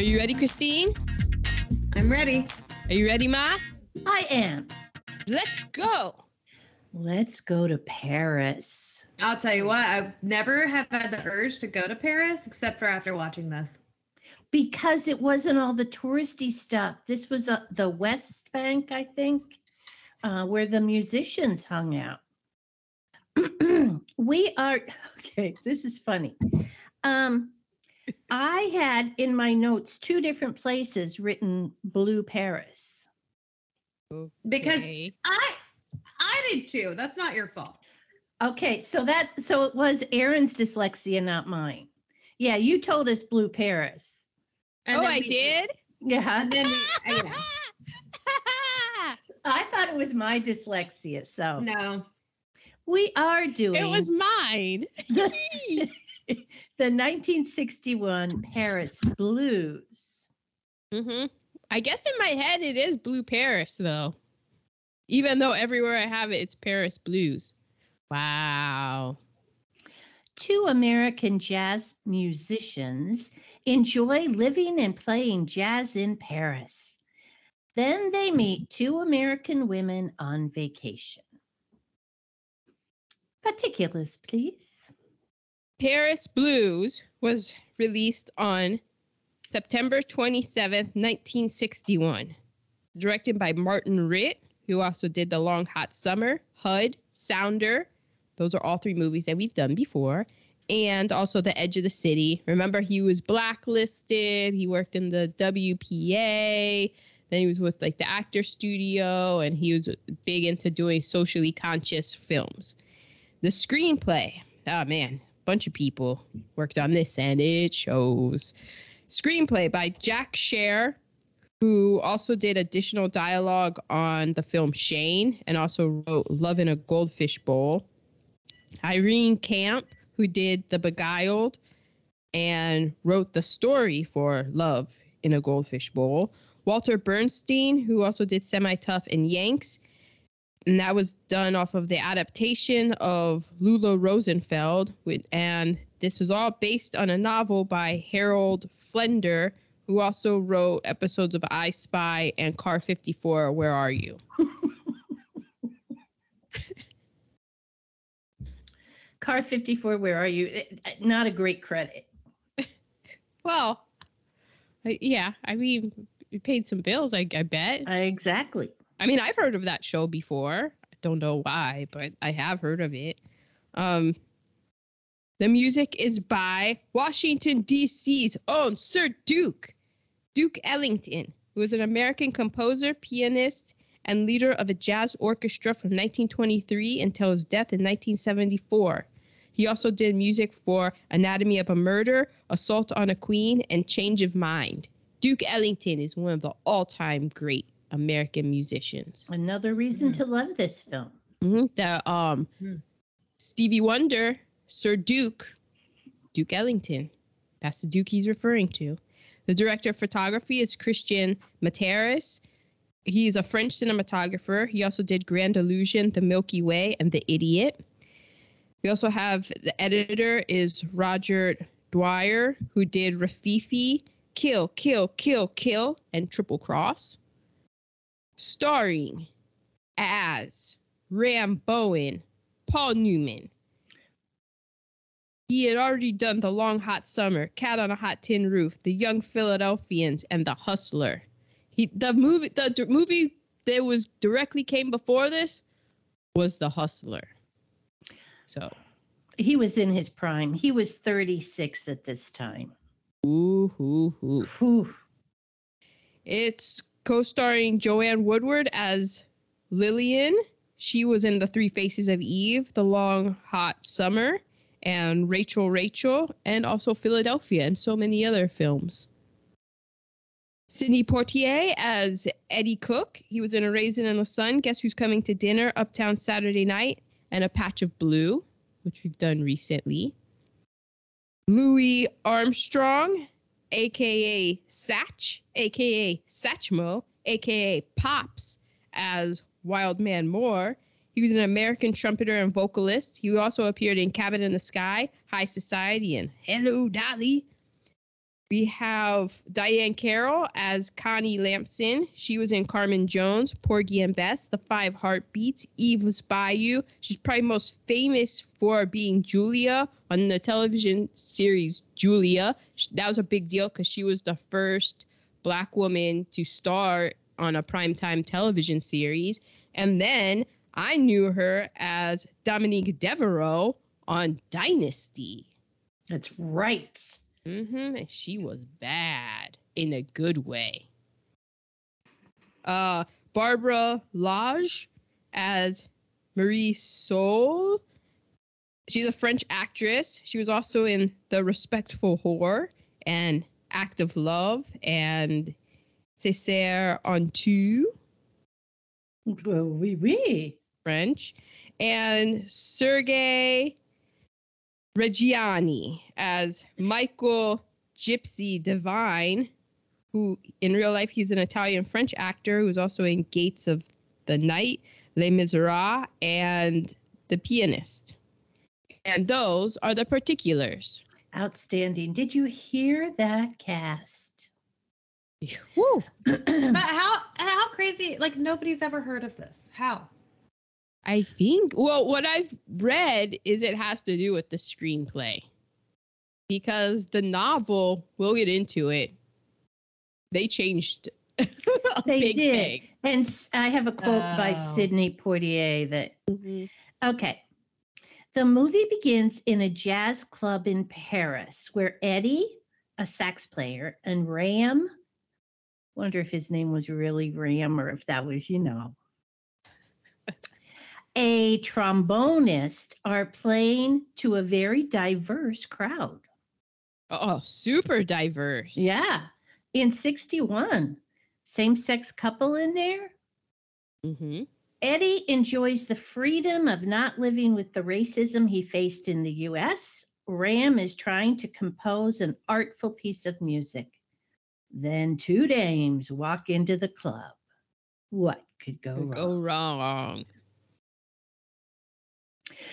Are you ready, Christine? I'm ready. Are you ready, Ma? I am. Let's go. Let's go to Paris. I'll tell you what, I never have had the urge to go to Paris except for after watching this. Because it wasn't all the touristy stuff. This was uh, the West Bank, I think, uh, where the musicians hung out. we are, okay, this is funny. Um, I had in my notes two different places written Blue Paris. Because I I did too. That's not your fault. Okay, so that so it was Aaron's dyslexia, not mine. Yeah, you told us Blue Paris. And oh, I we- did? Yeah, And then we, yeah. I thought it was my dyslexia. So No. we are doing it was mine. the, the 1961 Paris Blues. hmm I guess in my head it is Blue Paris, though. Even though everywhere I have it, it's Paris Blues. Wow. Two American jazz musicians enjoy living and playing jazz in Paris. Then they meet two American women on vacation. Particulars, please. Paris Blues was released on September 27th, 1961. Directed by Martin Ritt, who also did The Long Hot Summer, HUD, Sounder. Those are all three movies that we've done before. And also The Edge of the City. Remember, he was blacklisted. He worked in the WPA. Then he was with like the actor studio, and he was big into doing socially conscious films. The screenplay, oh man, bunch of people worked on this and it shows. Screenplay by Jack Sher, who also did additional dialogue on the film Shane and also wrote Love in a Goldfish Bowl. Irene Kamp, who did The Beguiled and wrote the story for Love in a Goldfish Bowl. Walter Bernstein, who also did Semi Tough and Yanks, and that was done off of the adaptation of Lulla Rosenfeld. With, and this was all based on a novel by Harold Flender, who also wrote episodes of I Spy and Car 54, Where Are You? Car 54, where are you? Not a great credit. Well, yeah, I mean, we paid some bills, I, I bet. Uh, exactly. I mean, I've heard of that show before. I don't know why, but I have heard of it. Um, the music is by Washington, D.C.'s own Sir Duke, Duke Ellington, who is an American composer, pianist, and leader of a jazz orchestra from 1923 until his death in 1974. He also did music for Anatomy of a Murder, Assault on a Queen, and Change of Mind. Duke Ellington is one of the all time great American musicians. Another reason to love this film. hmm The um, Hmm. Stevie Wonder, Sir Duke, Duke Ellington. That's the Duke he's referring to. The director of photography is Christian Matras. He's a French cinematographer. He also did Grand Illusion, The Milky Way, and The Idiot. We also have the editor is Roger Dwyre, who did Rififi, Kill, Kill, Kill, Kill, and Triple Cross. Starring as Ram Bowen, Paul Newman. He had already done The Long Hot Summer, Cat on a Hot Tin Roof, The Young Philadelphians, and The Hustler. He the movie the movie that was directly came before this was The Hustler. So, He was in his prime. He was 36 at this time. ooh, ooh, ooh. Whew. It's co-starring Joanne Woodward as Lillian. She was in The Three Faces of Eve, The Long Hot Summer, and Rachel Rachel, and also Philadelphia, and so many other films. Sidney Poitier as Eddie Cook. He was in A Raisin in the Sun, Guess Who's Coming to Dinner, Uptown Saturday Night, and A Patch of Blue, which we've done recently. Louis Armstrong aka Satch, aka Satchmo, aka Pops, as Wildman Moore. He was an American trumpeter and vocalist. He also appeared in Cabin in the Sky, High Society, and Hello Dolly. We have Diahann Carroll as Connie Lampson. She was in Carmen Jones, Porgy and Bess, The Five Heartbeats, Eve's Bayou. She's probably most famous for being Julia on the television series Julia. That was a big deal because she was the first black woman to star on a primetime television series. And then I knew her as Dominique Devereaux on Dynasty. That's right. Mm-hmm. And she was bad in a good way. Uh, Barbara Laage as Marie Soul. She's a French actress. She was also in The Respectful Whore and Act of Love and Césaire en Two. Oh, oui, oui. French. And Sergei Reggiani as Michael Gypsy Divine, who in real life he's an Italian French actor who's also in Gates of the Night, Les Miserables, and The Pianist. And those are the particulars. Outstanding. Did you hear that cast? Woo. But how how crazy? Like nobody's ever heard of this. How? I think, well, what I've read is it has to do with the screenplay. Because the novel, we'll get into it, they changed. a They big did. thing. And I have a quote by Oh. Sidney Poitier that mm-hmm. Okay. The movie begins in a jazz club in Paris where Eddie, a sax player, and Ram, wonder if his name was really Ram or if that was, you know, a trombonist are playing to a very diverse crowd. Oh, super diverse. Yeah. In 61, same sex couple in there. Mm hmm Eddie enjoys the freedom of not living with the racism he faced in the US. Ram is trying to compose an artful piece of music. Then two dames walk into the club. What could go wrong? Go wrong.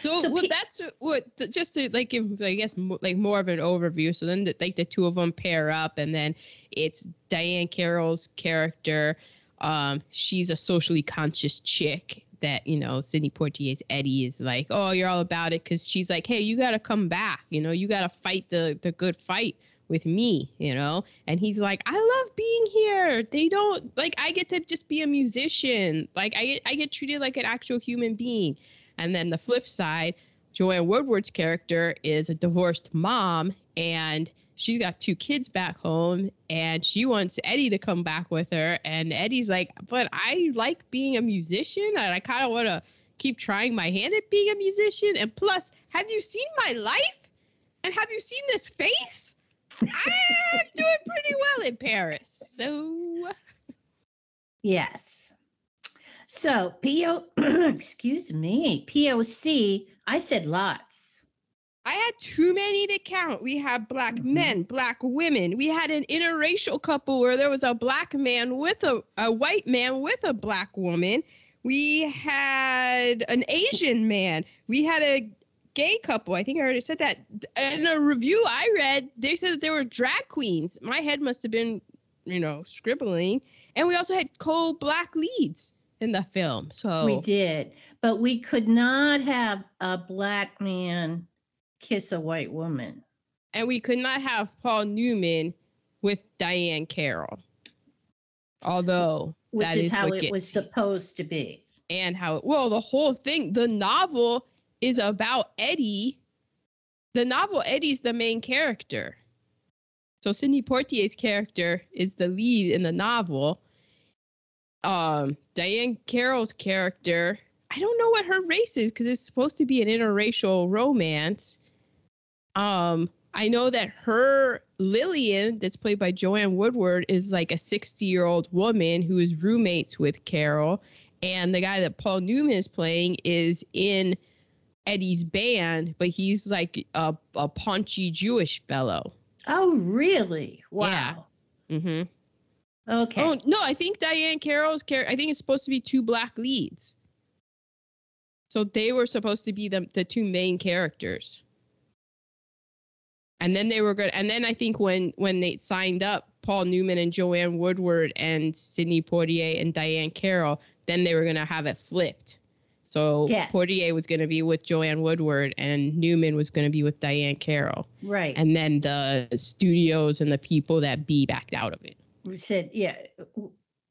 So, So well, pe- that's what just to like give I guess like more of an overview. So then the, like the two of them pair up, and then it's Diahann Carroll's character. Um, she's a socially conscious chick that you know Sidney Poitier's Eddie is like, oh, you're all about it because she's like, hey, you got to come back. You know, you got to fight the the good fight with me. You know, and he's like, I love being here. They don't like I get to just be a musician. Like I get I get treated like an actual human being. And then the flip side, Joanne Woodward's character is a divorced mom and she's got two kids back home and she wants Eddie to come back with her. And Eddie's like, but I like being a musician and I kind of want to keep trying my hand at being a musician. And plus, have you seen my life? And have you seen this face? I'm doing pretty well in Paris. So, Yes. So, PO, excuse me, POC, I said lots. I had too many to count. We had black Mhm. men, black women. We had an interracial couple where there was a black man with a, a white man with a black woman. We had an Asian man. We had a gay couple. I think I already said that. In a review I read, they said that there were drag queens. My head must have been, you know, scribbling. And we also had co black leads in the film. So We did, but we could not have a black man kiss a white woman. and we could not have Paul Newman with Diahann Carroll. Although which that is, how it was supposed to be. and how well the whole thing the novel is about Eddie. The novel Eddie's the main character. So Sidney Poitier's character is the lead in the novel. Um, Diahann Carroll's character, I don't know what her race is because it's supposed to be an interracial romance. Um, I know that her Lillian, that's played by Joanne Woodward, is like a 60 year old woman who is roommates with Carol. And the guy that Paul Newman is playing is in Eddie's band, but he's like a, a paunchy Jewish fellow. Oh, really? Yeah. Wow. hmm Okay. Oh no, I think Diahann Carroll's character. I think it's supposed to be two black leads. So they were supposed to be the the two main characters. And then they were good. And then I think when when they signed up Paul Newman and Joanne Woodward and Sidney Poitier and Diahann Carroll, then they were gonna have it flipped. So Yes. Poitier was gonna be with Joanne Woodward and Newman was gonna be with Diahann Carroll. Right. And then the studios and the people that be backed out of it. we said, yeah,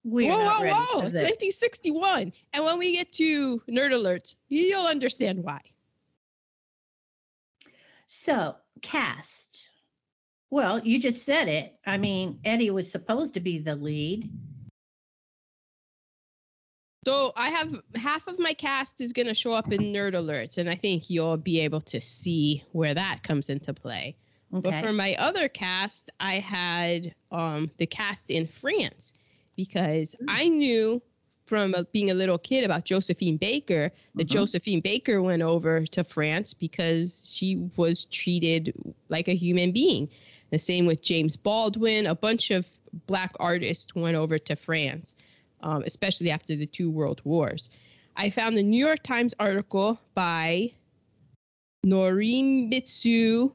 we're whoa, whoa, whoa! It's 1961, and when we get to nerd alerts, you'll understand why. So, cast. Well, you just said it. I mean, Eddie was supposed to be the lead. So I have half of my cast is going to show up in nerd alerts, and I think you'll be able to see where that comes into play. Okay. But for my other cast, I had um, the cast in France because I knew from uh, being a little kid about Josephine Baker that Mhm. Josephine Baker went over to France because she was treated like a human being. The same with James Baldwin. A bunch of black artists went over to France, um, especially after the two world wars. I found a New York Times article by Norimitsu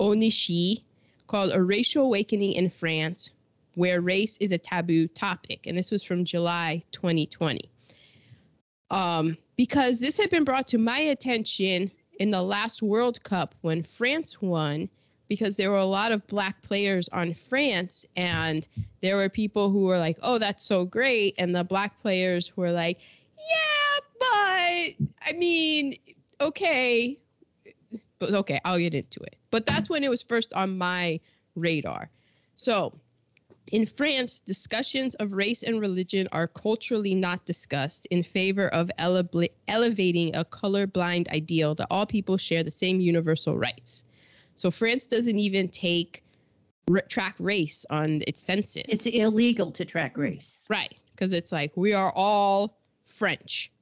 Onishi called A Racial Awakening in France, where race is a taboo topic. And this was from July 2020. Um, because this had been brought to my attention in the last World Cup when France won, because there were a lot of black players on France, and there were people who were like, oh, that's so great. And the black players were like, yeah, but I mean, okay, but okay, I'll get into it. But that's when it was first on my radar. So, in France, discussions of race and religion are culturally not discussed in favor of ele- elevating a colorblind ideal that all people share the same universal rights. So, France doesn't even take r- track race on its census. it's illegal to track race. Right, because it's like we are all French.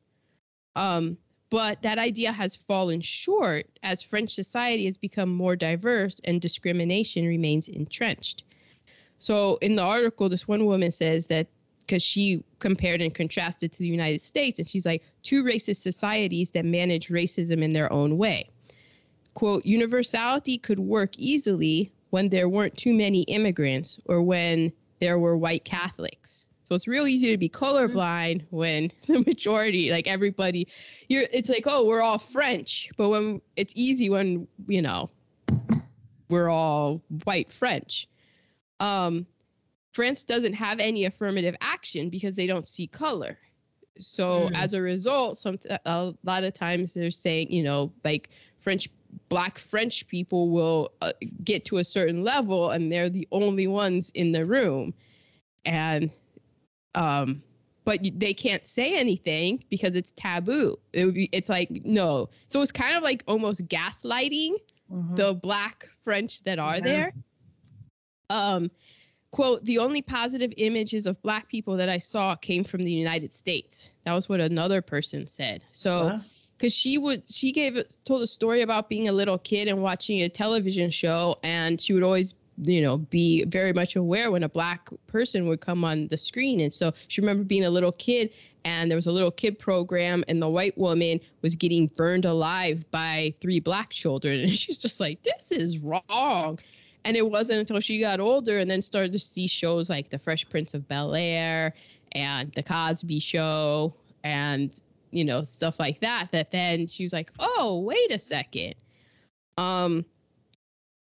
Um, but that idea has fallen short as French society has become more diverse and discrimination remains entrenched. So in the article, this one woman says that because she compared and contrasted to the United States, and she's like, two racist societies that manage racism in their own way. Quote, universality could work easily when there weren't too many immigrants or when there were white Catholics. So it's real easy to be colorblind mm-hmm. when the majority, like everybody, you're it's like, oh, we're all French. But when it's easy when, you know, we're all white French. Um, France doesn't have any affirmative action because they don't see color. So Mm. as a result, some a lot of times they're saying, you know, like French black French people will uh, get to a certain level and they're the only ones in the room. And um but they can't say anything because it's taboo. It would be it's like no. So it's kind of like almost gaslighting Mhm. the black French that are Yeah. there. Um, quote, the only positive images of black people that I saw came from the United States. That was what another person said. So, because she would, she gave, told a story about being a little kid and watching a television show, and she would always, you know, be very much aware when a black person would come on the screen. And so she remembered being a little kid and there was a little kid program and the white woman was getting burned alive by three black children and she's just like this is wrong and it wasn't until she got older and then started to see shows like the fresh prince of bel air and the cosby show and you know stuff like that that then she was like oh wait a second. Um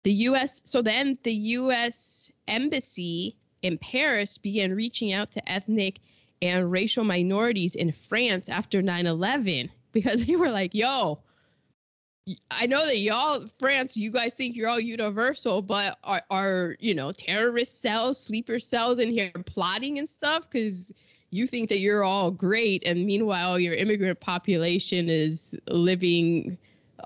the us so then the us embassy in paris began reaching out to ethnic and racial minorities in France after 9 11 because they were like, yo, I know that y'all, France, you guys think you're all universal, but are, are you know, terrorist cells, sleeper cells in here plotting and stuff? Because you think that you're all great. And meanwhile, your immigrant population is living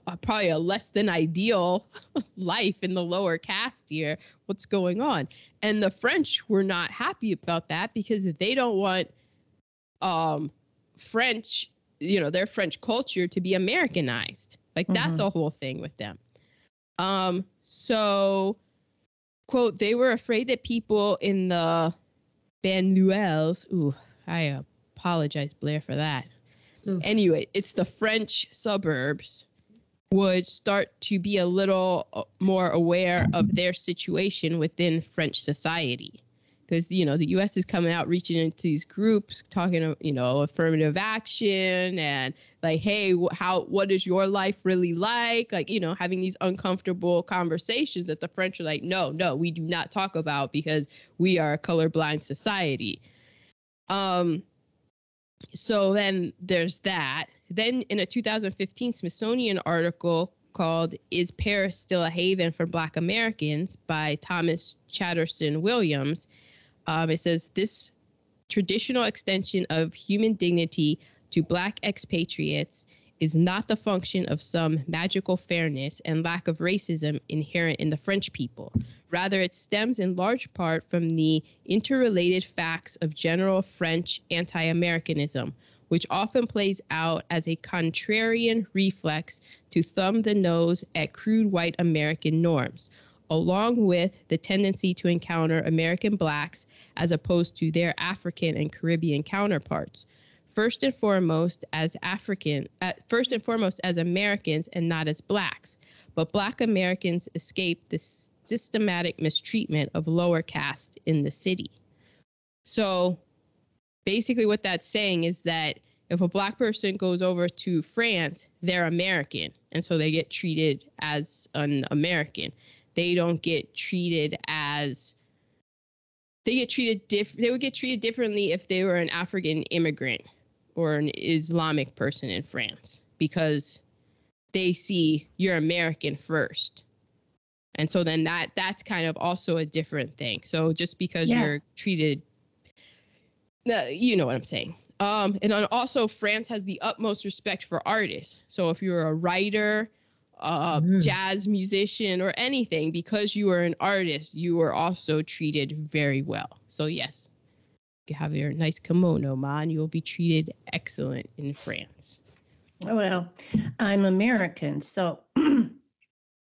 uh, probably a less than ideal life in the lower caste here. What's going on? And the French were not happy about that because they don't want um French, you know, their French culture to be Americanized. Like that's a whole thing with them. Um so quote they were afraid that people in the Banlieues, ooh, I apologize Blair for that. Oof. Anyway, it's the French suburbs would start to be a little uh, more aware of their situation within French society. Because, you know, the US is coming out, reaching into these groups, talking, you know, affirmative action and like, hey, how, what is your life really like? Like, you know, having these uncomfortable conversations that the French are like, no, no, we do not talk about because we are a colorblind society. Um, so then there's that. Then in a 2015 Smithsonian article called Is Paris Still a Haven for Black Americans by Thomas Chatterton Williams, um, it says this traditional extension of human dignity to Black expatriates is not the function of some magical fairness and lack of racism inherent in the French people. Rather, it stems in large part from the interrelated facts of general French anti Americanism, which often plays out as a contrarian reflex to thumb the nose at crude white American norms, along with the tendency to encounter American blacks as opposed to their African and Caribbean counterparts. First and foremost as African, uh, first and foremost as Americans and not as blacks. But black Americans escape the systematic mistreatment of lower caste in the city. So basically what that's saying is that if a black person goes over to France, they're American, and so they get treated as an American. They don't get treated as they get treated diff they would get treated differently if they were an African immigrant or an Islamic person in France because they see you're American first. And so then that that's kind of also a different thing. So just because Yeah. you're treated uh, you know what I'm saying. Um, and also France has the utmost respect for artists. So if you're a writer, uh, Mm. jazz musician, or anything, because you are an artist, you are also treated very well. So yes, you have your nice kimono, man. You will be treated excellent in France. Well, I'm American, so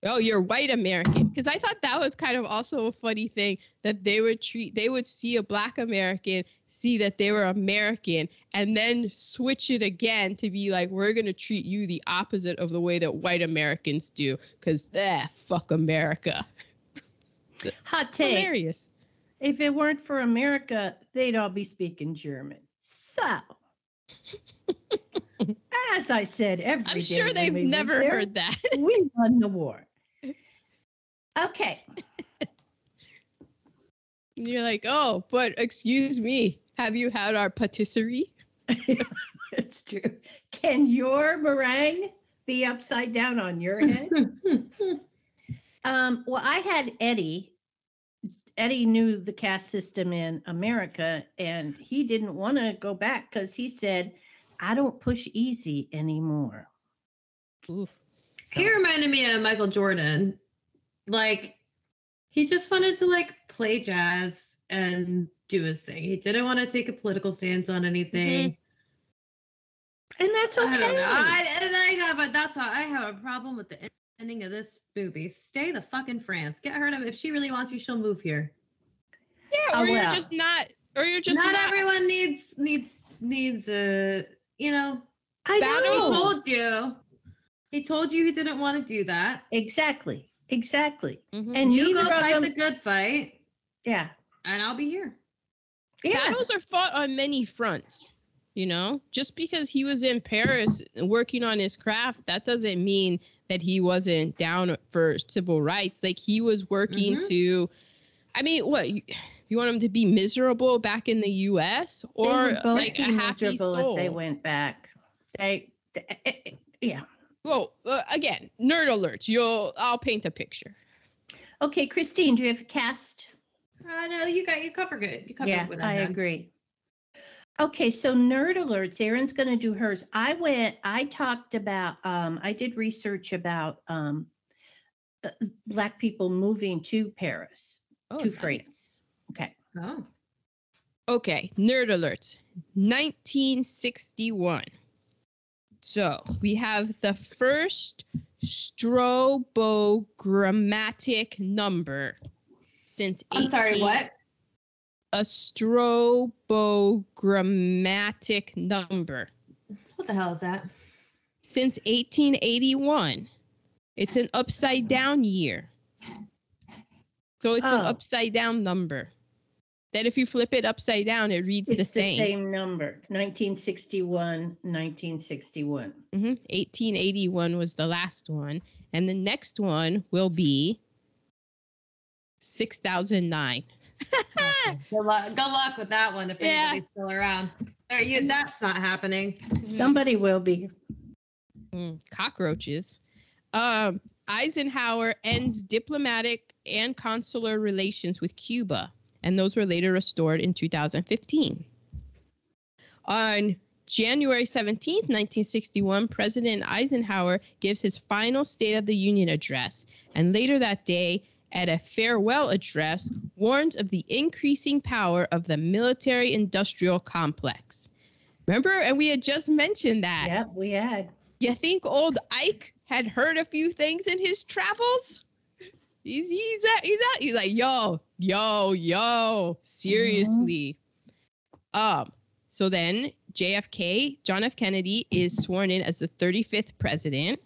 Oh, you're white American. Because I thought that was kind of also a funny thing that they would treat, they would see a black American, see that they were American, and then switch it again to be like, we're going to treat you the opposite of the way that white Americans do. Because, eh, fuck America. hot take. Hilarious. If it weren't for America, they'd all be speaking German. So, as I said every I'm sure they've never there, heard that. we won the war. Okay. You're like, oh, but excuse me, have you had our patisserie? it's true. Can your meringue be upside down on your head? Um, well, I had Eddie. Eddie knew the caste system in America, and he didn't want to go back because he said, "I don't push easy anymore." Oof. He reminded me of Michael Jordan. Like, he just wanted to like play jazz and do his thing. He didn't want to take a political stance on anything. Mm-hmm. And that's okay. I don't know. I, and I have a that's how I have a problem with the ending of this movie. Stay the fuck in France. Get her to if she really wants you, she'll move here. Yeah, Oh, or you're well. just not, or you're just not, not, everyone needs needs needs a you know I he Battles. know. told you he told you he didn't want to do that Exactly. Exactly. Mhm. And you go fight them. the good fight yeah. and i'll be here Yeah. battles are fought on many fronts. You know, just because he was in Paris working on his craft, that doesn't mean that he wasn't down for civil rights. Like he was working Mhm. to, I mean, what you, you want him to be miserable back in the U.S. Or would both like be a happy miserable soul? if they went back. They, th- yeah. Well, uh, again, nerd alerts. You'll, I'll paint a picture. Okay, Christine, do you have a cast? i know you got you cover good. you covered Yeah, what I had. agree. Okay, so nerd alerts. Aaron's going to do hers. I went. I talked about. Um, I did research about um, uh, black people moving to Paris, Oh, to France. Okay. oh Okay, nerd alerts. 1961. So we have the first strobogrammatic number since i'm sorry what A strobogrammatic number what the hell is that since 1881. It's an oh. upside down year. So it's an Oh. upside down number. That if you flip it upside down, it reads the same. It's the same. number 1961, 1961. hmm 1881 was the last one. And the next one will be 6009. Good luck. Good luck with that one if Yeah. anybody's still around. There, you, that's not happening. Somebody will be. Mm, cockroaches. Um, Eisenhower ends diplomatic and consular relations with Cuba, and those were later restored in 2015. On January 17, 1961, President Eisenhower gives his final State of the Union address, and later that day, at a farewell address, warns of the increasing power of the military industrial complex. Remember, and we had just mentioned that. Yep, we had. You think old Ike had heard a few things in his travels? He's he's at, he's at, he's like, yo, yo, yo, seriously. Um, so then JFK, John F. Kennedy, is sworn in as the 35th president.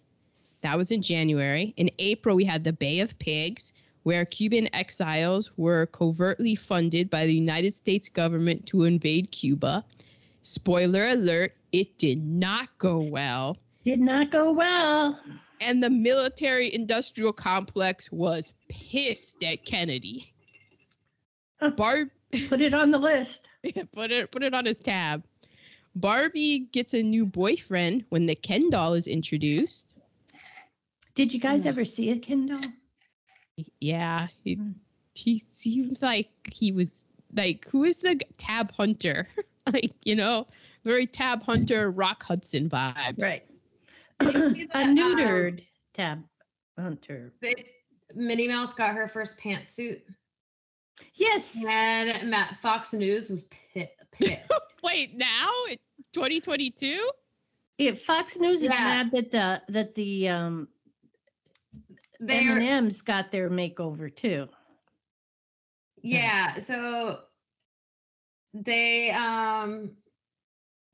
That was in January. In April, we had the Bay of Pigs, where Cuban exiles were covertly funded by the United States government to invade Cuba. Spoiler alert, it did not go well Did not go well. and the military industrial complex was pissed at Kennedy. Huh. Barb Put it on the list. put it put it on his tab. Barbie gets a new boyfriend when the Ken doll is introduced. Did you guys Yeah. ever see it, Kendall? Yeah, he, Hmm. he seems like he was like who is the Tab Hunter? like you know, very Tab Hunter, Rock Hudson vibes. Right. You a that, um, neutered tab hunter. Minnie Mouse got her first pantsuit, Yes. and Matt Fox News was pit, pissed. Wait, now 2022? If Fox News is mad that the that the um They're M&Ms got their makeover too. yeah, so they um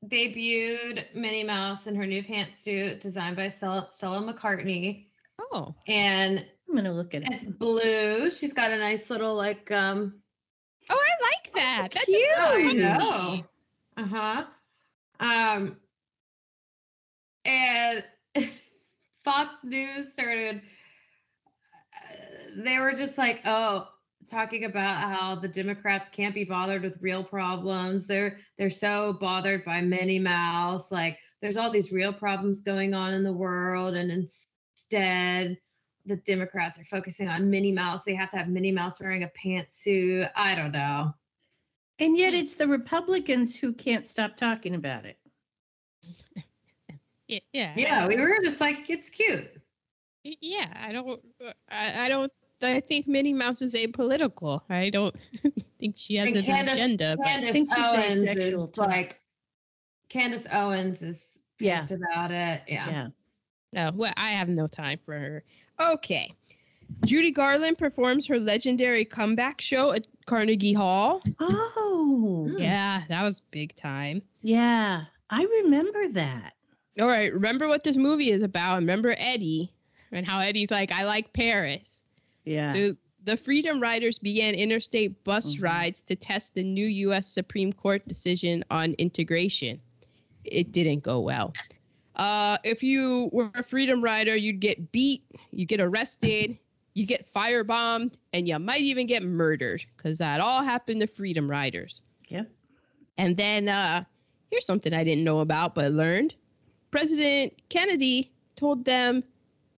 debuted Minnie Mouse in her new pantsuit designed by Stella, Stella McCartney, Oh, and I'm gonna look at it. it's blue. She's got a nice little like um oh, I like that. That's cute. I know. Uh huh. Um, and Fox News started. uh, They were just like, oh, talking about how the Democrats can't be bothered with real problems. They're they're so bothered by Minnie Mouse. Like, there's all these real problems going on in the world, and instead. The Democrats are focusing on Minnie Mouse. They have to have Minnie Mouse wearing a pantsuit. I don't know. And yet it's the Republicans who can't stop talking about it. Yeah. Yeah, we were just like, it's cute. Yeah, I don't. I, I don't. I think Minnie Mouse is apolitical. I don't think she has And an Candace- agenda. But Candace think she's Owens asexual, is like, Candace Owens is Yeah. pissed about it. Yeah. Yeah. no, well, I have no time for her. Okay. Judy Garland performs her legendary comeback show at Carnegie Hall. Oh. Yeah, that was big time. Yeah. I remember that. All right, remember what this movie is about. Remember Eddie and how Eddie's like, I like Paris. Yeah. The, the Freedom Riders began interstate bus Mhm. rides to test the new U.S. Supreme Court decision on integration. It didn't go well. Uh, if you were a Freedom Rider, you'd get beat, you'd get arrested, you'd get firebombed, and you might even get murdered because that all happened to Freedom Riders. Yep. And then uh, here's something I didn't know about but learned. President Kennedy told them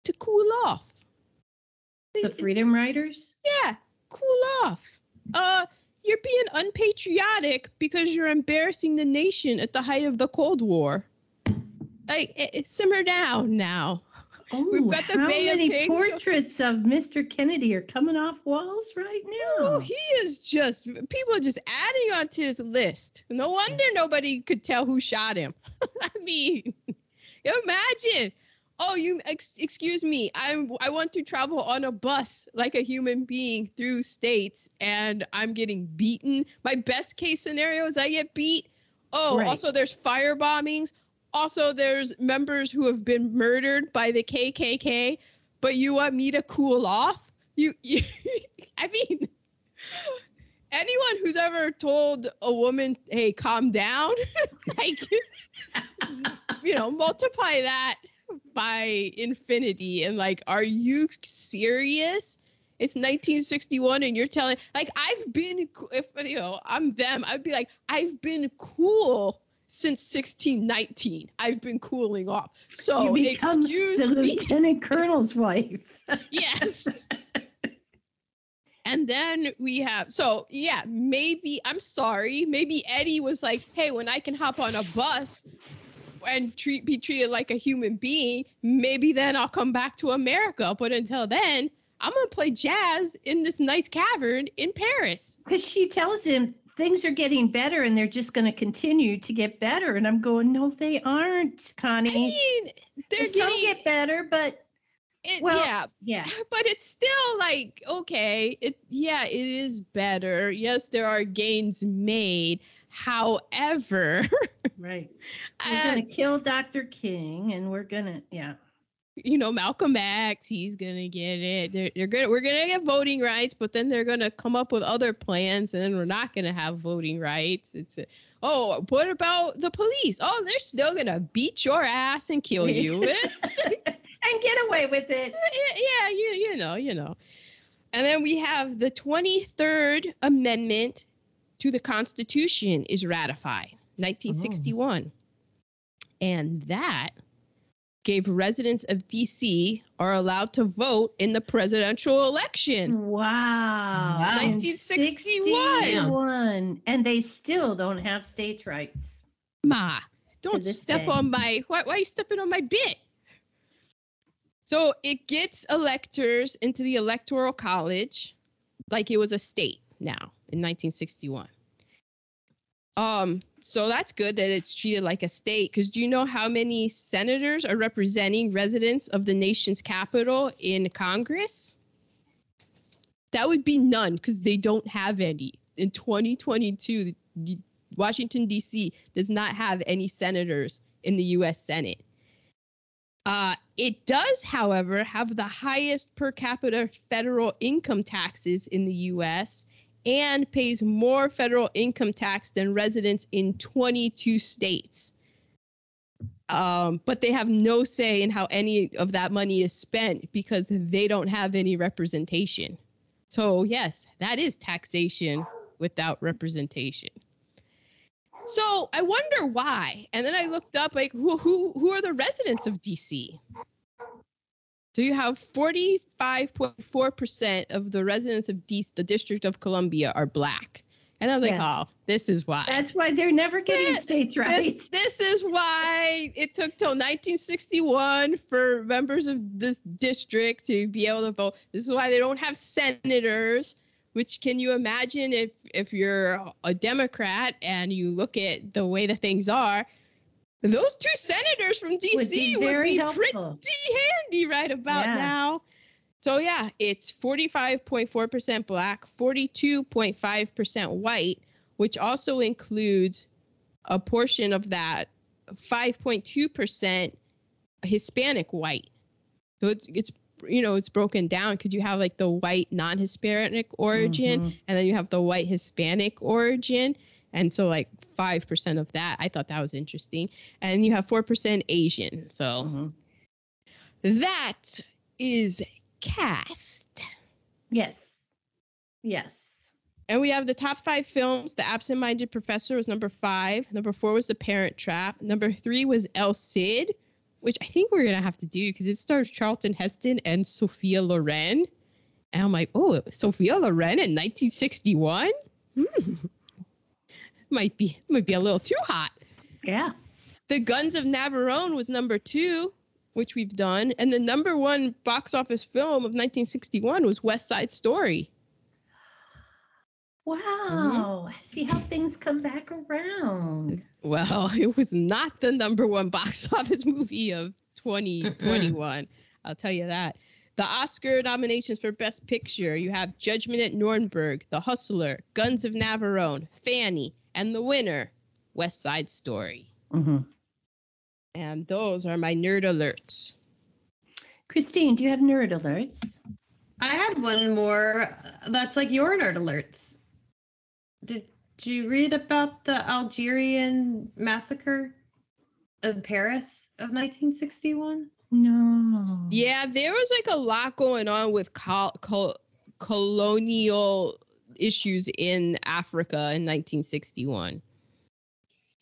to cool off. The Freedom Riders? Yeah, cool off. Uh, you're being unpatriotic because you're embarrassing the nation at the height of the Cold War. Like, simmer down now. Oh, We've got the how Bay many Pigs. portraits of Mr. Kennedy are coming off walls right now? Oh, he is just people are just adding onto his list. No wonder nobody could tell who shot him. I mean, imagine. Oh, you ex- excuse me. I'm I want to travel on a bus like a human being through states, and I'm getting beaten. My best case scenario is I get beat. Oh, Right. also there's fire bombings. Also, there's members who have been murdered by the KKK. but you want me to cool off? You, you I mean, anyone who's ever told a woman, "Hey, calm down," like, you know, multiply that by infinity, and like, are you serious? It's 1961, and you're telling like I've been if you know I'm them, I'd be like I've been cool since 1619. I've been cooling off. So you become excuse the me. lieutenant colonel's wife. Yes. and then we have so yeah maybe I'm sorry maybe Eddie was like hey when I can hop on a bus and treat be treated like a human being maybe then I'll come back to America but until then I'm gonna play jazz in this nice cavern in Paris. Because she tells him things are getting better and they're just going to continue to get better. And I'm going, no, they aren't, Connie. I mean, they're getting get better, but it, well- yeah, yeah. but it's still like okay it yeah it is better yes there are gains made however Right. We're uh, going to kill Dr. King and we're going to, yeah. you know malcolm x he's gonna get it they're, they're gonna we're gonna get voting rights but then they're gonna come up with other plans and then we're not gonna have voting rights it's a, oh what about the police oh they're still gonna beat your ass and kill you It's- and get away with it. Uh, yeah, you you know, you know. And then we have the 23rd Amendment to the Constitution is ratified, 1961. And that gave residents of DC are allowed to vote in the presidential election. Wow. 1961. 61. And they still don't have states' rights. Ma, don't step day. on my why, why are you stepping on my bit? So it gets electors into the electoral college like it was a state now in 1961. Um, so that's good that it's treated like a state because do you know how many senators are representing residents of the nation's capital in Congress? That would be none because they don't have any. In 2022, Washington, D.C. does not have any senators in the U.S. Senate. Uh, it does, however, have the highest per capita federal income taxes in the U.S. and pays more federal income tax than residents in 22 states. Um, but they have no say in how any of that money is spent because they don't have any representation. So, yes, that is taxation without representation. So I wonder why. And then I looked up like who who who are the residents of DC? So you have 45.4% of the residents of DC, the District of Columbia are black. And I was like, Yes. oh, this is why. That's why they're never getting Yeah, states' rights. this, this is why it took till 1961 for members of this district to be able to vote. This is why they don't have senators. Which can you imagine if if you're a Democrat and you look at the way that things are, those two senators from DC would be would be pretty handy right about Yeah. now. So yeah, it's 45.4% black, 42.5% white, which also includes a portion of that 5.2% Hispanic white. So it's it's you know it's broken down because you have like the white non-Hispanic origin Mhm. and then you have the white Hispanic origin. And so like 5% of that, I thought that was interesting. And you have 4% Asian. So Mhm. that is cast. Yes. Yes. And we have the top five films. The Absent Minded Professor was number five. Number four was The Parent Trap. Number three was El Cid, which I think we're going to have to do because it stars Charlton Heston and Sophia Loren. And I'm like, oh, Sophia Loren in 1961? Hmm. might be might be a little too hot. Yeah. The Guns of Navarone was number two, which we've done. And the number one box office film of 1961 was West Side Story. Wow. See how things come back around. Well, it was not the number one box office movie of 2021. I'll tell you that. The Oscar nominations for Best Picture you have Judgment at Nuremberg, The Hustler, Guns of Navarone, Fanny, and the winner, West Side Story. hmm And those are my nerd alerts. Christine, do you have nerd alerts? I had one more. That's like your nerd alerts. Did you read about the Algerian massacre of Paris of 1961? No. Yeah, there was like a lot going on with col- col- colonial issues in Africa in 1961.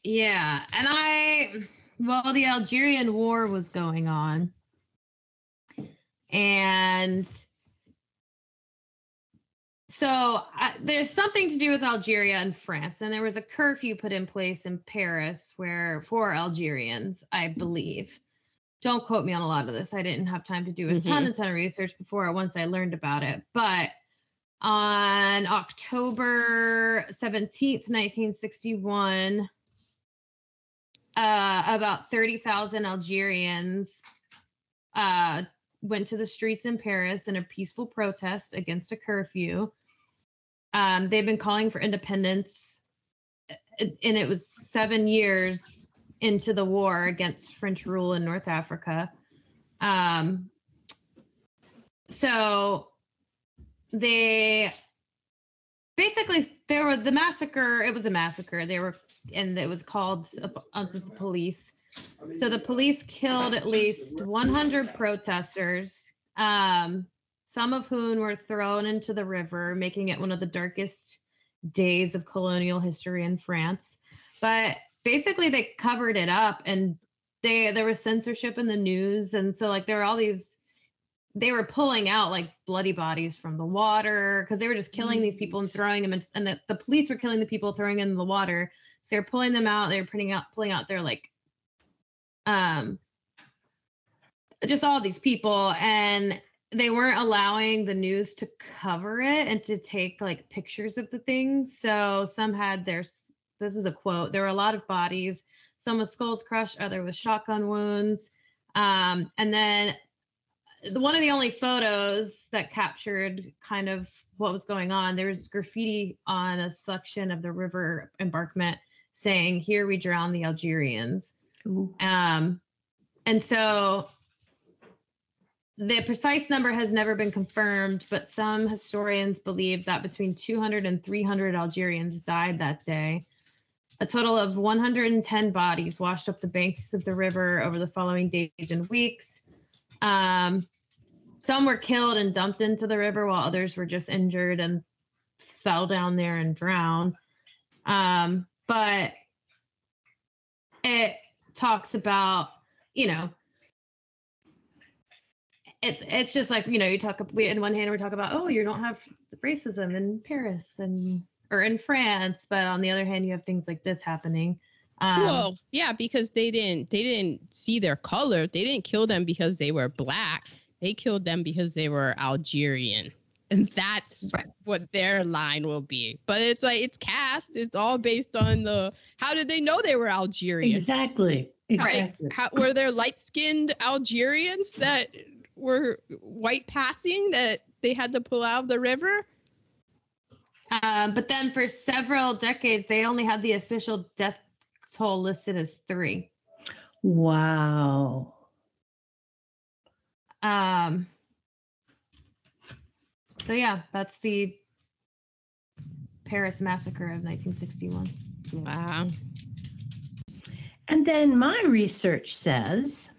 Yeah, and I, well, the Algerian War was going on, and so I, there's something to do with Algeria and France, and there was a curfew put in place in Paris where for Algerians, I believe. Don't quote me on a lot of this. I didn't have time to do a ton, a ton of research before once I learned about it, but on October 17th, 1961, uh, about 30,000 Algerians uh, went to the streets in Paris in a peaceful protest against a curfew. Um, they've been calling for independence, and it was seven years into the war against French rule in North Africa. Um, so they basically there were the massacre. It was a massacre. They were and it was called onto the police. So the police killed at least 100 protesters, um, some of whom were thrown into the river, making it one of the darkest days of colonial history in France. But basically, they covered it up, and they there was censorship in the news, and so like there were all these. They were pulling out like bloody bodies from the water because they were just killing these people and throwing them, in, and the, the police were killing the people, throwing them in the water. So they're pulling them out. They're putting out, pulling out their like, um, just all these people, and they weren't allowing the news to cover it and to take like pictures of the things. So some had their, this is a quote. There were a lot of bodies, some with skulls crushed, other with shotgun wounds, um, and then the, one of the only photos that captured kind of what was going on. There was graffiti on a section of the river embankment saying, "Here we drown the Algerians." Um, and so the precise number has never been confirmed, but some historians believe that between 200 and 300 Algerians died that day. A total of 110 bodies washed up the banks of the river over the following days and weeks. Um, some were killed and dumped into the river, while others were just injured and fell down there and drowned. Um, but it talks about, you know, it's it's just like you know you talk we in one hand we talk about oh you don't have racism in Paris and or in France, but on the other hand you have things like this happening. Um, well, yeah, because they didn't they didn't see their color. They didn't kill them because they were black. They killed them because they were Algerian. And that's Right. what their line will be. But it's like it's cast. It's all based on the how did they know they were Algerian? Exactly. Exactly. How, were there light skinned Algerians that were white passing that they had to pull out of the river? Um, but then for several decades, they only had the official death toll listed as three. Wow. Um, so yeah, that's the Paris massacre of 1961. Wow. And then my research says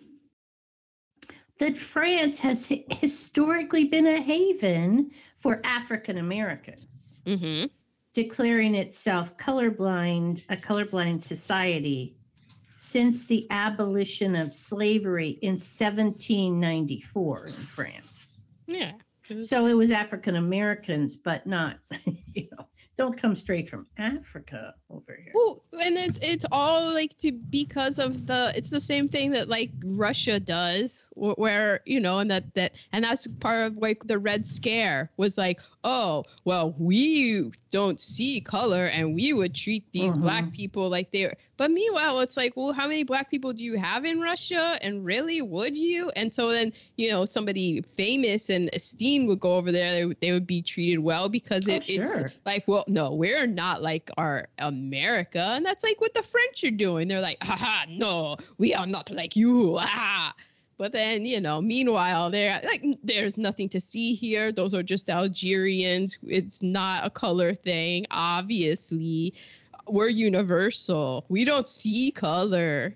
that France has historically been a haven for African Americans, Mm-hmm. declaring itself colorblind, a colorblind society since the abolition of slavery in 1794 in France. Yeah. So it was African Americans, but not, you know, don't come straight from Africa over here. Well, and it, it's all like to because of the it's the same thing that like Russia does wh- where you know and that that and that's part of like the red scare was like oh well we don't see color and we would treat these black Mhm. people like they're but meanwhile it's like well how many black people do you have in Russia? And really would you? And so then you know somebody famous and esteemed would go over there. They, would- they would be treated well because Oh, it, it's like well no we're not like our america. And that's like what the french are doing. They're like haha no we are not like you ah But then, you know, meanwhile, there like there's nothing to see here. Those are just Algerians. It's not a color thing. Obviously, we're universal. We don't see color.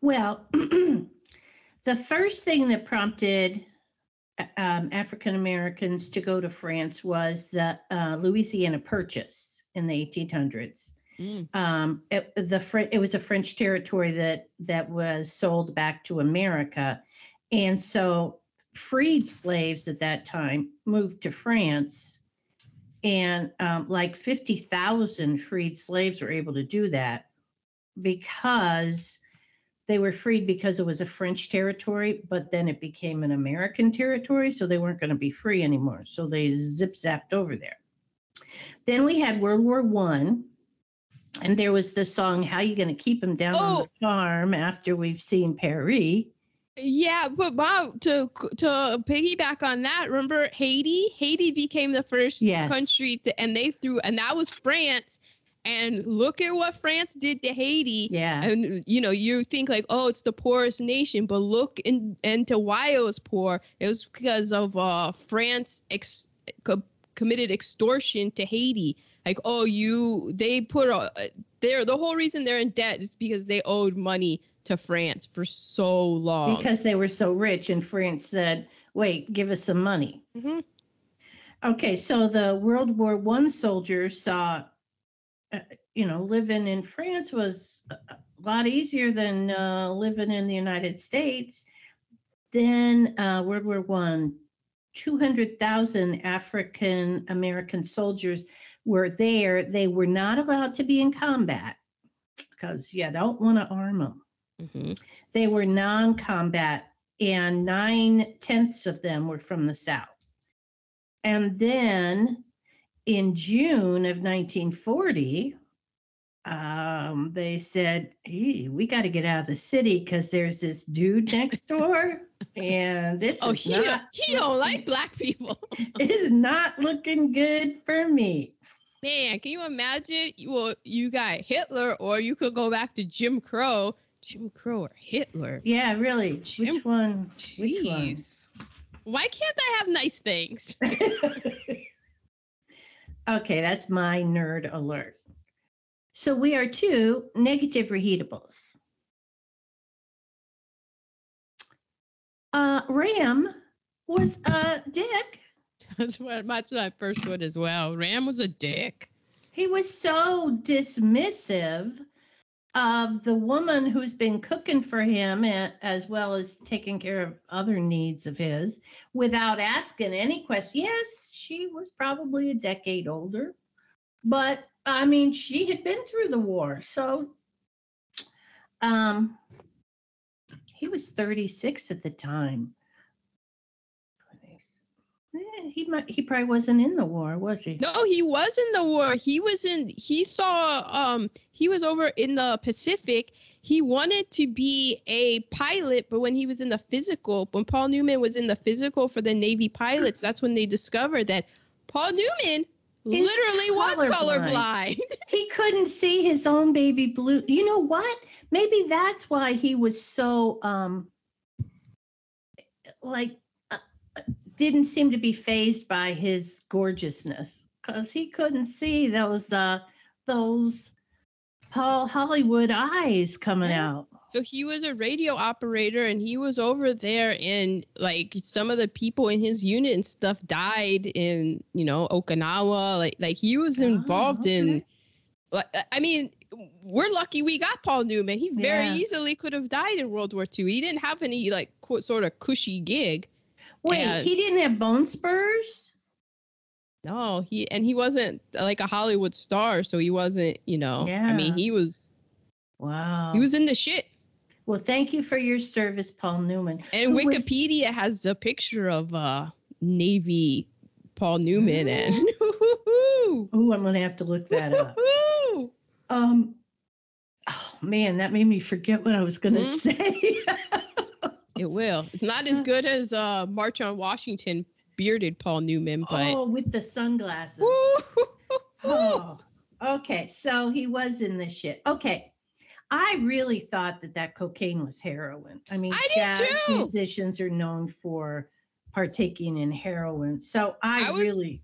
Well, the first thing that prompted um, African Americans to go to France was the uh, Louisiana Purchase in the 1800s. Mm. Um, it, the Fr- it was a French territory that that was sold back to America, and so freed slaves at that time moved to France, and um, like 50,000 freed slaves were able to do that because they were freed because it was a French territory, but then it became an American territory, so they weren't going to be free anymore. So they zip zapped over there. Then we had World War One, and there was the song "How You Going to Keep Them Down on Oh. the Farm" after we've seen Paris. Yeah, but Bob, to to piggyback on that, remember Haiti? Haiti became the first Yes. country, to, and they threw, and that was France. And look at what France did to Haiti. Yeah, And you know, you think like, oh, it's the poorest nation, but look in, into why it was poor. It was because of uh, France ex- co- committed extortion to Haiti. Like, oh, you they put a they're the whole reason they're in debt is because they owed money to France for so long. because they were so rich, and France said, "Wait, give us some money." Mhm. Okay, so the World War One soldiers saw, uh, you know, living in France was a a lot easier than uh, living in the United States. Then uh, World War One, two hundred thousand African American soldiers were there. They were not allowed to be in combat because you don't want to arm them. Mhm. They were non-combat, and nine tenths of them were from the South. And then in June of 1940, um, they said, hey, we got to get out of the city because there's this dude next door. And this Oh, is he don't, he don't like black people. is not looking good for me. Man, can you imagine? You well, you got Hitler, or you could go back to Jim Crow. Jim Crow or Hitler? Yeah, really. Jim- Which one? Which one? Why can't I have nice things? okay, that's my nerd alert. So we are two negative reheatables. Uh, Ram was a dick. That's what my first one as well. Ram was a dick. He was so dismissive of the woman who's been cooking for him as well as taking care of other needs of his without asking any question. Yes, she was probably a decade older, but I mean, she had been through the war. So um, he was 36 at the time. Eh, He might. He probably wasn't in the war, was he? No, he was in the war. He was in. He saw. Um, he was over in the Pacific. He wanted to be a pilot, but when he was in the physical, when Paul Newman was in the physical for the Navy pilots, that's when they discovered that Paul Newman Literally was colorblind. colorblind. he couldn't see his own baby blue. You know what? Maybe that's why he was so um like uh, didn't seem to be phased by his gorgeousness cuz he couldn't see those uh those Paul Hollywood eyes coming out. So he was a radio operator and he was over there and like some of the people in his unit and stuff died in, you know, Okinawa. Like like he was Oh, involved in like I mean, we're lucky we got Paul Newman. He very Yeah. easily could have died in World War II. He didn't have any like quote sort of cushy gig. Wait, And- he didn't have bone spurs? No, he and he wasn't like a Hollywood star, so he wasn't, you know. Yeah. I mean, he was Wow. he was in the shit. Well, thank you for your service, Paul Newman. And Who was- Wikipedia has a picture of uh Navy Paul Newman and Oh, I'm going to have to look that up. Um, oh man, that made me forget what I was going to Mhm. say. it will. It's not as good as uh March on Washington bearded Paul Newman, but oh, with the sunglasses. Oh, okay. So he was in this shit. Okay. I really thought that that cocaine was heroin. I mean, I jazz too. musicians are known for partaking in heroin. So I, I was- really,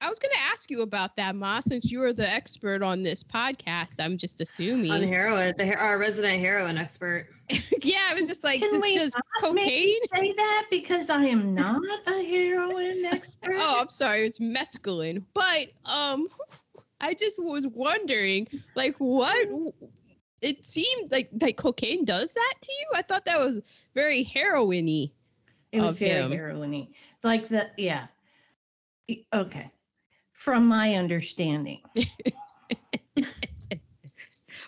I was going to ask you about that, Ma, since you are the expert on this podcast. I'm just assuming. On heroin, the her- our resident heroin expert. yeah, I was just like, Can this we does not cocaine? say that because I am not a heroin expert. Oh, I'm sorry, it's mescaline. But um, I just was wondering, like, what? It seemed like like cocaine does that to you. I thought that was very heroiny. it was very him. heroin-y. Like the yeah. Okay. From my understanding.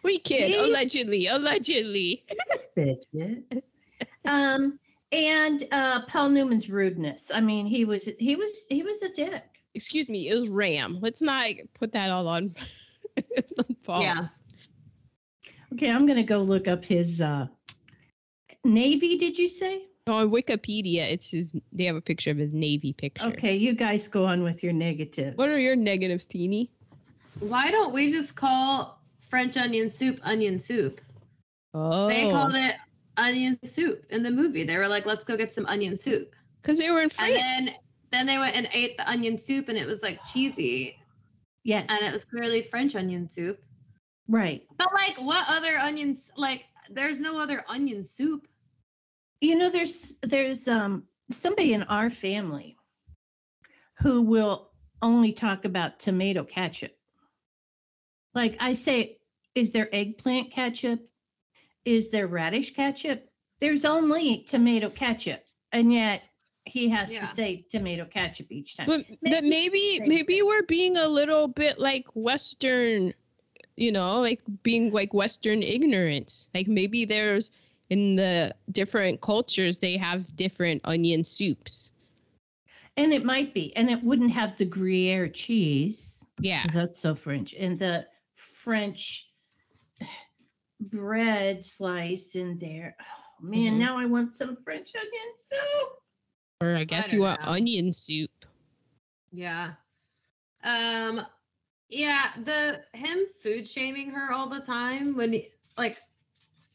We kid, Me? allegedly, allegedly. Yes, bitches. um, and uh, Paul Newman's rudeness. I mean, he was he was he was a dick. Excuse me, it was Ram. Let's not put that all on, on Paul. Yeah. Okay, I'm gonna go look up his uh, Navy. Did you say? On Wikipedia, it's his. They have a picture of his navy picture. Okay, you guys go on with your negative. What are your negatives, Teeny? Why don't we just call French onion soup onion soup? Oh, They called it onion soup in the movie. They were like, let's go get some onion soup. because they were in French And then then they went and ate the onion soup and it was like cheesy Yes, and it was clearly French onion soup. Right. But like what other onions like there's no other onion soup. You know, there's there's um somebody in our family who will only talk about tomato ketchup. Like I say, is there eggplant ketchup? Is there radish ketchup? There's only tomato ketchup, and yet he has Yeah. to say tomato ketchup each time. But, but maybe maybe we're being a little bit like Western, you know, like being like Western ignorance. Like maybe there's in the different cultures they have different onion soups. And it might be, and it wouldn't have the Gruyere cheese. Yeah. 'cause that's so French. And the French bread slice in there. Oh man, Mhm. now I want some French onion soup. Or I guess don't you want know. onion soup. Yeah. Um yeah, the him food shaming her all the time when he, like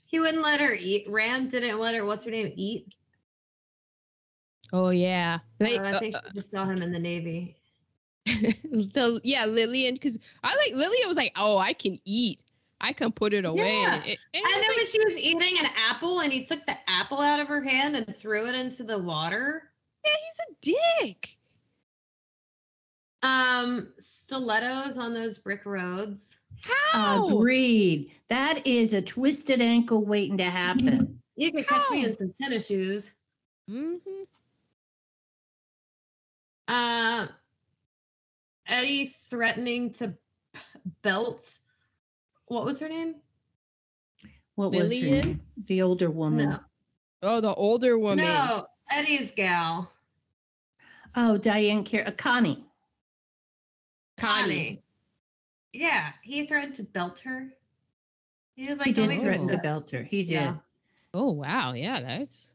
he wouldn't let her eat. Ram didn't let her what's her name eat. Oh yeah. They, Uh, I uh, think she just saw him in the Navy. the yeah Lillian because I like Lillian was like oh I can eat I can put it away Yeah. and, it, and then was when she was eating an apple and he took the apple out of her hand and threw it into the water. yeah he's a dick Um stilettos on those brick roads. how Agreed. That is a twisted ankle waiting to happen. You could catch me in some tennis shoes. Mhm. Uh, Eddie threatening to p- belt. What was her name? What was her name? The older woman. No, oh the older woman no, Eddie's gal, Oh, Diahann Car- uh, Connie. Connie. Yeah, he threatened to belt her. He was like, He "Don't did threaten to belt her. He did. Yeah. oh wow yeah that's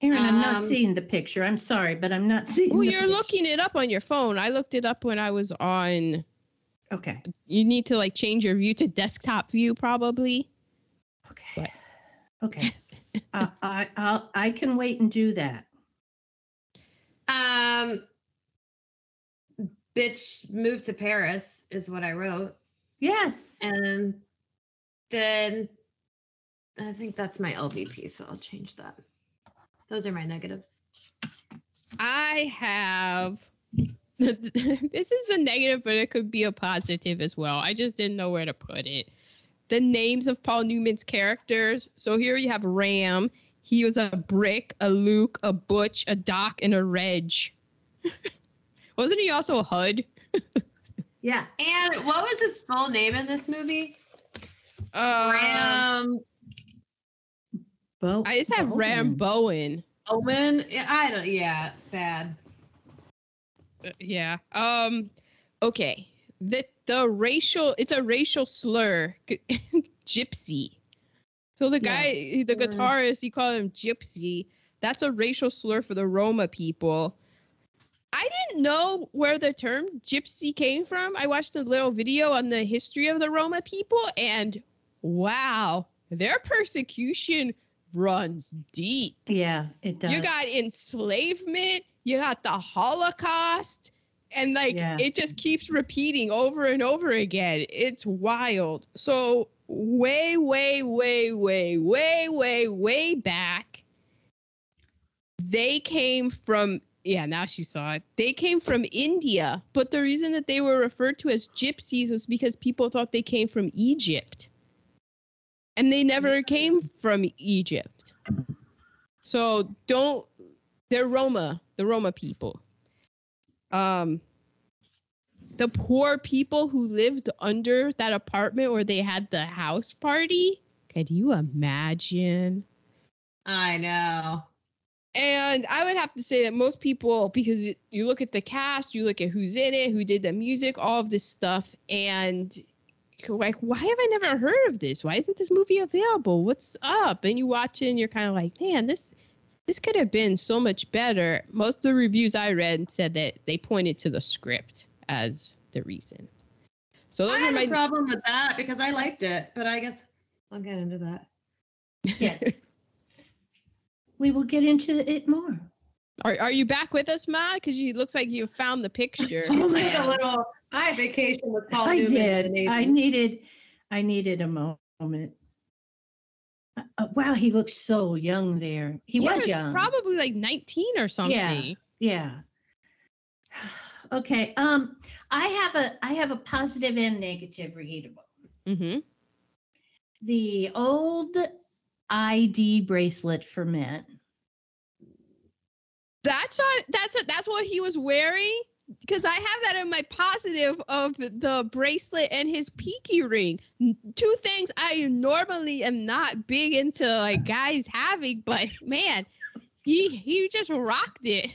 Aaron, I'm not Um, seeing the picture. I'm sorry, but I'm not seeing. well the you're picture. looking it up on your phone I looked it up when I was on Okay. you need to like change your view to desktop view probably Okay. Okay. I, I I'll, I can wait and do that. Um, bitch moved to Paris is what I wrote, Yes. and then I think that's my LVP, so I'll change that. Those are my negatives. I have. this is a negative, but it could be a positive as well. I just didn't know where to put it. The names of Paul Newman's characters. So here you have Ram. He was a Brick, a Luke, a Butch, a Doc, and a Reg. Wasn't he also a HUD? Yeah. And what was his full name in this movie? Uh, Ram Bo- I just have Ram Bowen. Bowen. Owen. Yeah, I don't. Yeah, bad. Uh, yeah. Um. Okay. The the racial. It's a racial slur. Gypsy. So the guy, the guitarist, he called him Gypsy. That's a racial slur for the Roma people. I didn't know where the term gypsy came from. I watched a little video on the history of the Roma people, and wow, their persecution runs deep. Yeah, it does. You got enslavement, you got the Holocaust, and like Yeah. it just keeps repeating over and over again. It's wild. So, way, way, way, way, way, way, way back, they came from. Yeah, now she saw it. They came from India, but the reason that they were referred to as gypsies was because people thought they came from Egypt. And they never came from Egypt. So don't they're Roma, the Roma people. Um the poor people who lived under that apartment where they had the house party. Can you imagine? I know. And I would have to say that most people, because you- you look at the cast, you look at who's in it, who did the music, all of this stuff, and you're like, why have I never heard of this? Why isn't this movie available? What's up? And you watch it, and you're kind of like, man, this this could have been so much better. Most of the reviews I read said that they pointed to the script as the reason. So those I are had my a problem with that because I liked it, but I guess I'll get into that. yes. we will get into it more. Are, are you back with us, Ma? Because you looks like you found the picture. Oh, Took a little I vacation with Paul I Newman. did. I needed I needed a moment. Uh, uh, wow, he looked so young there. He Yeah, was he young. probably like 19 or something. Yeah. Okay. Um, I have a I have a positive and negative readable. Mm-hmm. The old ID bracelet for men. That's what that's that's what he was wearing. Because I have that in my positive of the bracelet and his pinky ring. Two things I normally am not big into like guys having, but man, he he just rocked it.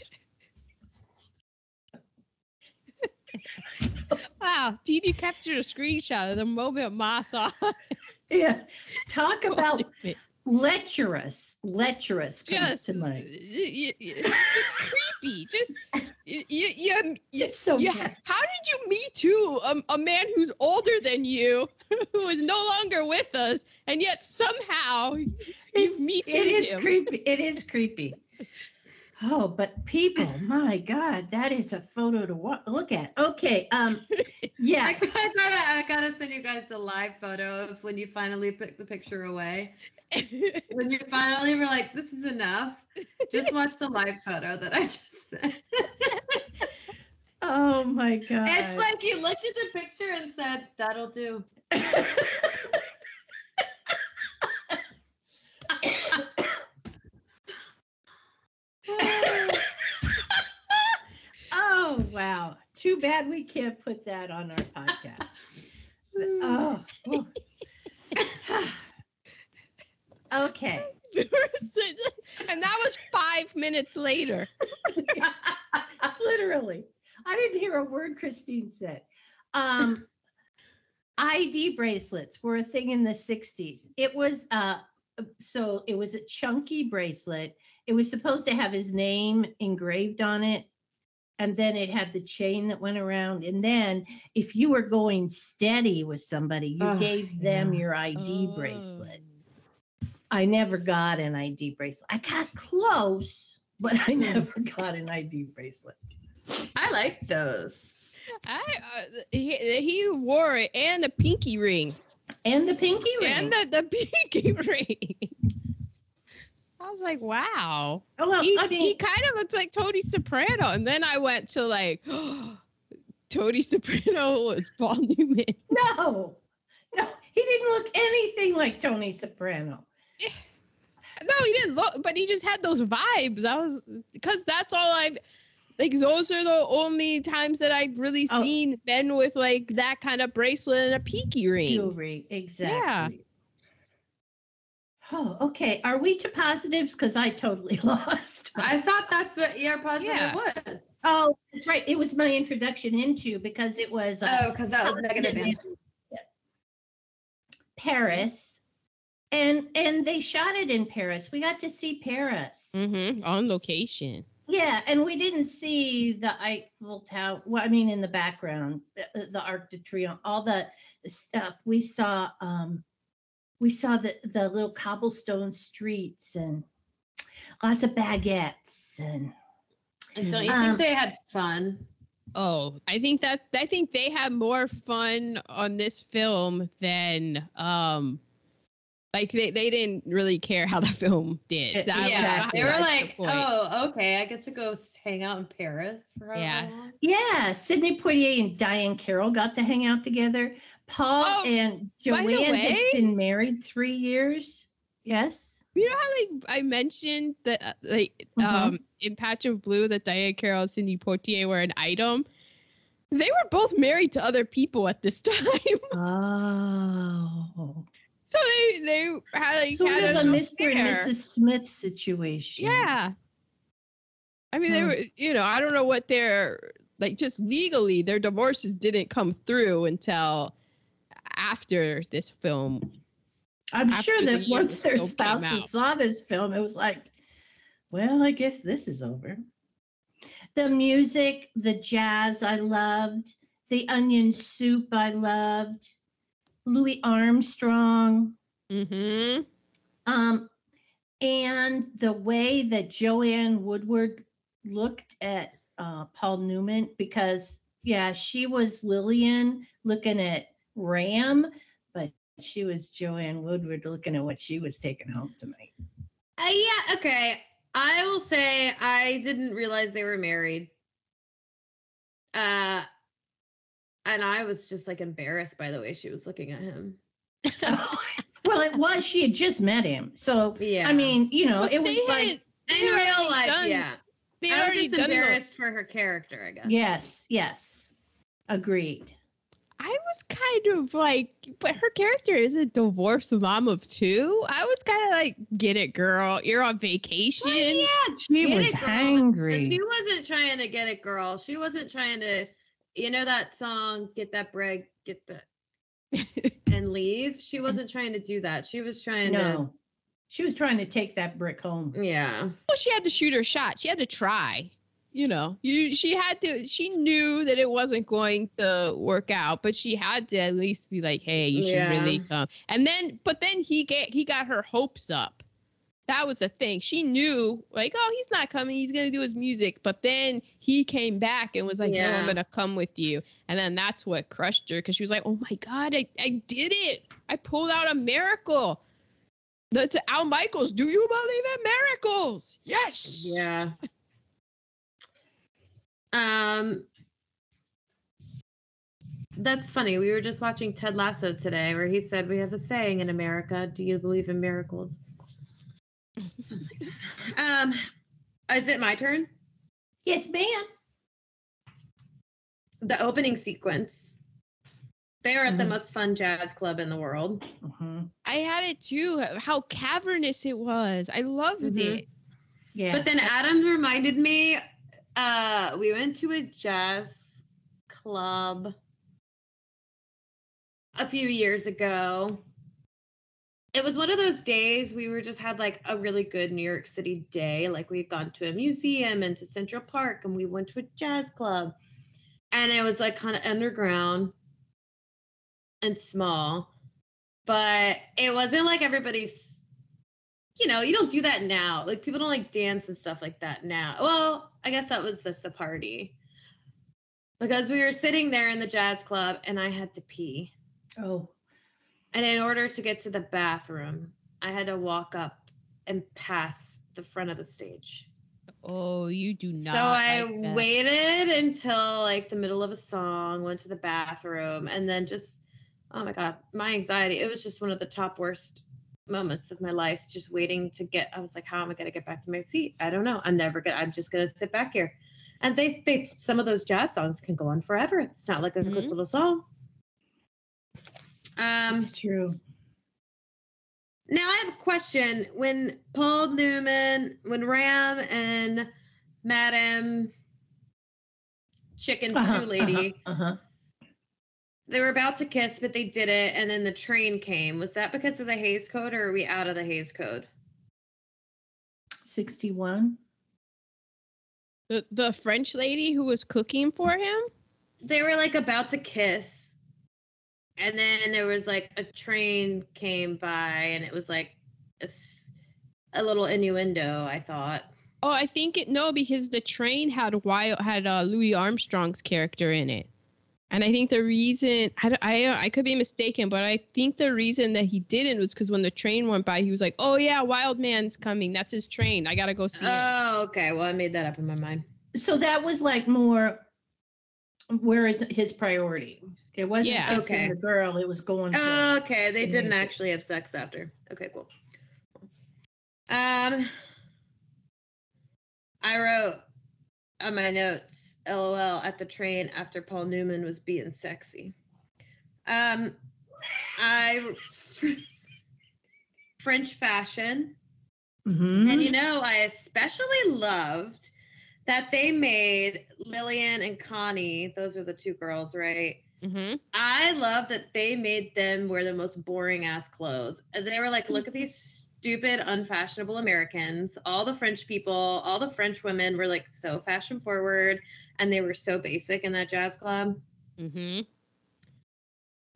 wow, Dee Dee captured a screenshot of the moment Ma saw. Yeah. Talk about it. Lecherous. Lecherous comes just, to mind. y- y- y- just creepy. Just you, you, you, It's so yeah. bad. How did you meet too a, a man who's older than you, who is no longer with us, and yet somehow you've me too It is him? creepy. It is creepy. Oh, but people, my God, that is a photo to wa- look at. Okay. Um, I, gotta, I gotta send you guys a live photo of when you finally pick the picture away. When you finally were like, "This is enough," just watch the live photo that I just sent. Oh my God. It's like you looked at the picture and said, "That'll do." oh wow. Too bad we can't put that on our podcast. oh. oh. Okay. and that was five minutes later. Literally. I didn't hear a word Christine said. Um, ID bracelets were a thing in the 60s. It was uh so it was a chunky bracelet. It was supposed to have his name engraved on it. And then it had the chain that went around. And then if you were going steady with somebody, you Oh, gave them yeah. your ID Oh. bracelet. I never got an ID bracelet. I got close, but I never got an ID bracelet. I like those. I uh, he, he wore it and a pinky ring. And the pinky ring. And the, the pinky ring. I was like, wow. oh, well, he, I mean, he kind of looks like Tony Soprano. And then I went to like, Tony Soprano was Paul Newman. no, no, he didn't look anything like Tony Soprano. No, he didn't look, but he just had those vibes. I was, because that's all I've, like, those are the only times that I've really Oh. seen men with like that kind of bracelet and a pinky ring. Jewelry, exactly. Yeah. Oh, okay. Are we to positives? Because I totally lost. I thought that's what your positive Yeah. was. oh, that's right. It was my introduction into because it was uh, Oh, because that was negative. positive Paris, and and they shot it in Paris. We got to see Paris. Mm-hmm. On location. Yeah, and we didn't see the Eiffel Tower. Well, I mean, in the background, the, the Arc de Triomphe, all the, the stuff. We saw um, we saw the the little cobblestone streets and lots of baguettes and And don't you Um, think they had fun? Oh, I think that's I think they had more fun on this film than um like they, they didn't really care how the film did. Yeah, That was- yeah, they were that's the like, "Oh, okay, I get to go hang out in Paris for however Yeah. long." yeah, Sidney Poitier and Diahann Carroll got to hang out together. Paul Oh, and by the Joanne had been married three years. Yes. You know how like I mentioned that uh, like Mhm. um in Patch of Blue that Diahann Carroll and Sidney Poitier were an item. They were both married to other people at this time. Oh. So they they had like Sort had of a Mr. and. Mrs. Smith situation. Yeah. I mean, they Hmm. were, you know, I don't know what their, like, just legally, their divorces didn't come through until after this film. I'm sure that year once their spouses saw this film, it was like, well, I guess this is over. The music, the jazz, I loved. The onion soup, I loved. Louis Armstrong. Mm-hmm. Um, and the way that Joanne Woodward looked at uh, Paul Newman, because yeah, she was Lillian looking at Ram, but she was Joanne Woodward looking at what she was taking home tonight. Uh, yeah, okay. I will say I didn't realize they were married. Uh and I was just like embarrassed by the way she was looking at him. well, it was she had just met him, so Yeah. I mean, you know, But it was they like in real life, done- yeah. They I had was already just done the, embarrassed for her character, I guess. yes, yes, agreed. I was kind of like, but her character is a divorced mom of two. I was kind of like, get it, girl. You're on vacation. Well, yeah, She Get was it, hangry. She wasn't trying to get it, girl. She wasn't trying to, you know, that song, get that bread, get that and leave. She wasn't trying to do that. She was trying to no, she was trying to take that brick home. yeah. Well, she had to shoot her shot. She had to try. You know, you she had to. She knew that it wasn't going to work out, but she had to at least be like, "Hey, you should Yeah. really come." And then, but then he get he got her hopes up. That was the thing. She knew, like, oh, he's not coming. He's gonna do his music. But then he came back and was like, "No, I'm gonna come with you." And then that's what crushed her because she was like, "Oh my god, I I did it! I pulled out a miracle." That's Al Michaels. Do you believe in miracles? Yes. Yeah. Um That's funny. We were just watching Ted Lasso today where he said we have a saying in America, do you believe in miracles? Something like that. Um is it my turn? Yes, ma'am. The opening sequence. They are at the Mhm. most fun jazz club in the world. Mhm. I had it too. How cavernous it was. I loved Mhm. it. Yeah. But then Adam reminded me, uh, we went to a jazz club a few years ago. It was one of those days we were just had like a really good New York City day. Like we'd gone to a museum and to Central Park and we went to a jazz club. And it was like kind of underground and small. But it wasn't like everybody's you know, you don't do that now. Like people don't like dance and stuff like that now. Well, I guess that was just a party. Because we were sitting there in the jazz club and I had to pee. oh, And in order to get to the bathroom, I had to walk up and pass the front of the stage. Oh, you do not. so I like waited until like the middle of a song, went to the bathroom, and then just oh my god, my anxiety. It was just one of the top worst moments of my life. Just waiting to get. I was like, how am I gonna get back to my seat? I don't know. I'm never gonna. I'm just gonna sit back here. And they they some of those jazz songs can go on forever. It's not like a quick Mhm. little song. Um. it's true. Now I have a question. When Paul Newman, when Ram and Madam Chicken Uh-huh, Stew Lady, Uh huh. they were about to kiss, but they didn't, and then the train came. Was that because of the Hays Code, or are we out of the Hays Code? 61. the the French lady who was cooking for him. They were like about to kiss, and then there was like a train came by, and it was like a little innuendo. I thought. Oh, I think it no because the train had wild had uh, Louis Armstrong's character in it, and I think the reason I, I I could be mistaken, but I think the reason that he didn't was because when the train went by, he was like, "Oh yeah, Wild Man's coming. That's his train. I gotta go see him." Oh, okay. Well, I made that up in my mind. So that was like more. Where is his priority? It wasn't Yeah. kissing Okay. the girl. It was going. Oh, okay, they the didn't music. actually have sex after. Okay, cool. Um, I wrote on my notes, "LOL" at the train after Paul Newman was being sexy. Um, I French fashion, Mhm. and you know, I especially loved that they made Lillian and Connie. Those are the two girls, right? Hmm I love that they made them wear the most boring ass clothes. They were like, look at these stupid, unfashionable Americans. All the French people, all the French women were like so fashion forward and they were so basic in that jazz club. hmm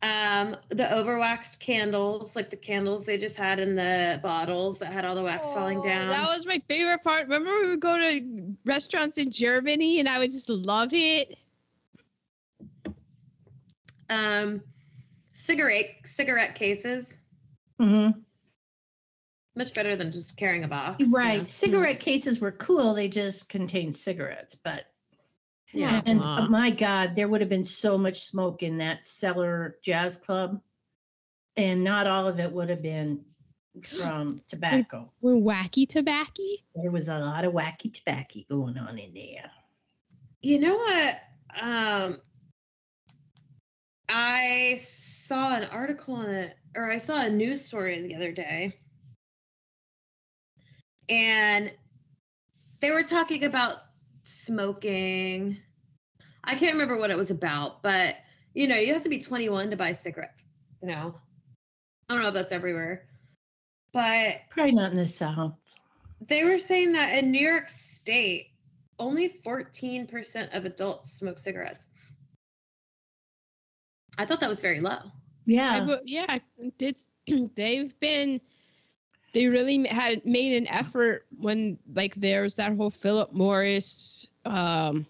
Um, the overwaxed candles, like the candles they just had in the bottles that had all the wax falling down. Oh, That was my favorite part. Remember we would go to restaurants in Germany and I would just love it. Um, cigarette cigarette cases, Mm-hmm. much better than just carrying a box. you Right. know? Cigarette cases were cool. They just contained cigarettes, but Yeah. and Aw. uh, my God, there would have been so much smoke in that cellar jazz club, and not all of it would have been from tobacco. We're wacky tobacco. There was a lot of wacky tobacco going on in there. You know what? Um, I saw an article on it, or I saw a news story the other day, and they were talking about smoking. I can't remember what it was about, but you know, you have to be 21 to buy cigarettes. You know, I don't know if that's everywhere, but Probably not in the South. they were saying that in New York State, only 14% of adults smoke cigarettes. I thought that was very low. Yeah. wo- yeah, it's they've been they really had made an effort when like there's that whole Philip Morris um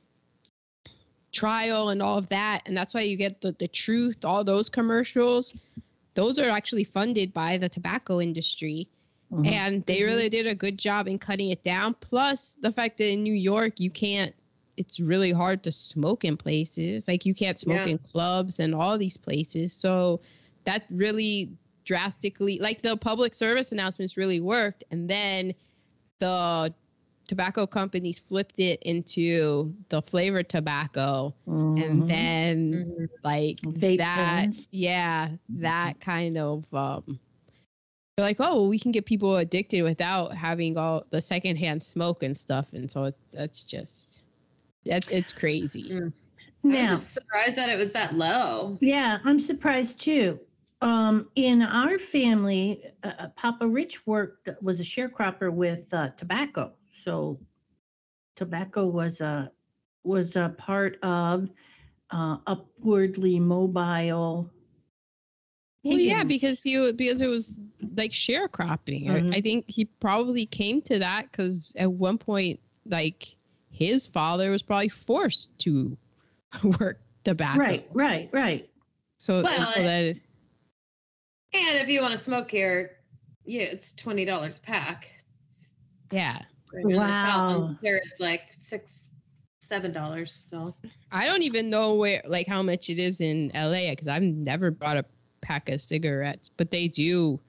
trial and all of that and that's why you get the the truth all those commercials those are actually funded by the tobacco industry Mhm. and they really did a good job in cutting it down plus the fact that in new york you can't it's really hard to smoke in places. Like you can't smoke Yeah. in clubs and all these places. So that really drastically like the public service announcements really worked. And then the tobacco companies flipped it into the flavored tobacco. Mhm. and then like Vape that pens. yeah that kind of um they're like oh well, we can get people addicted without having all the secondhand smoke and stuff. And so it's that's just that it's crazy Mm. I now, was just surprised that it was that low. yeah, I'm surprised too. Um, in our family, uh, uh, Papa Rich worked was a sharecropper with uh, tobacco, so tobacco was a was a part of uh, upwardly mobile. well yeah because you because it was like sharecropping I- Mhm. I think he probably came to that because at one point like his father was probably forced to work the tobacco right, right, right. so, Well, so that is And if you want to smoke here, yeah, it's twenty dollars a pack. yeah In the South, I'm Wow. sure it's like six, seven dollars still. I don't even know where, like, how much it is in LA because I've never bought a pack of cigarettes, but they do.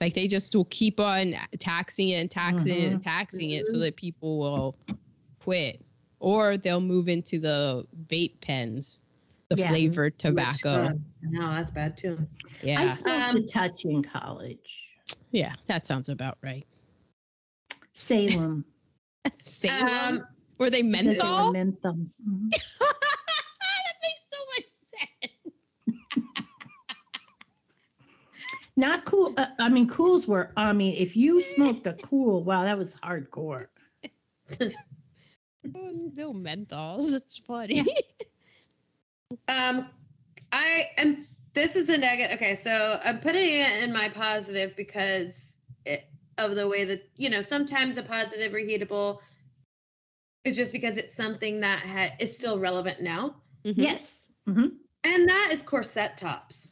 Like, they just will keep on taxing it and taxing it and mm-hmm. taxing it so that people will quit. Or they'll move into the vape pens, the Yeah. flavored tobacco. uh, no, that's bad too. Yeah, I yeah. smoked Um, a touch in college. yeah, that sounds about right. Salem. Salem? Um, Were they because they were menthol? menthol. Mhm. that makes so much sense. Not cool. Uh, I mean, cools were. I mean, if you smoked a cool, wow, that was hardcore. It was still menthols. It's funny. Um, I am this is a negative. Okay, so I'm putting it in my positive because it, of the way that you know sometimes a positive reheatable is just because it's something that ha- is still relevant now, Mhm. Yes. hmm and that is corset tops.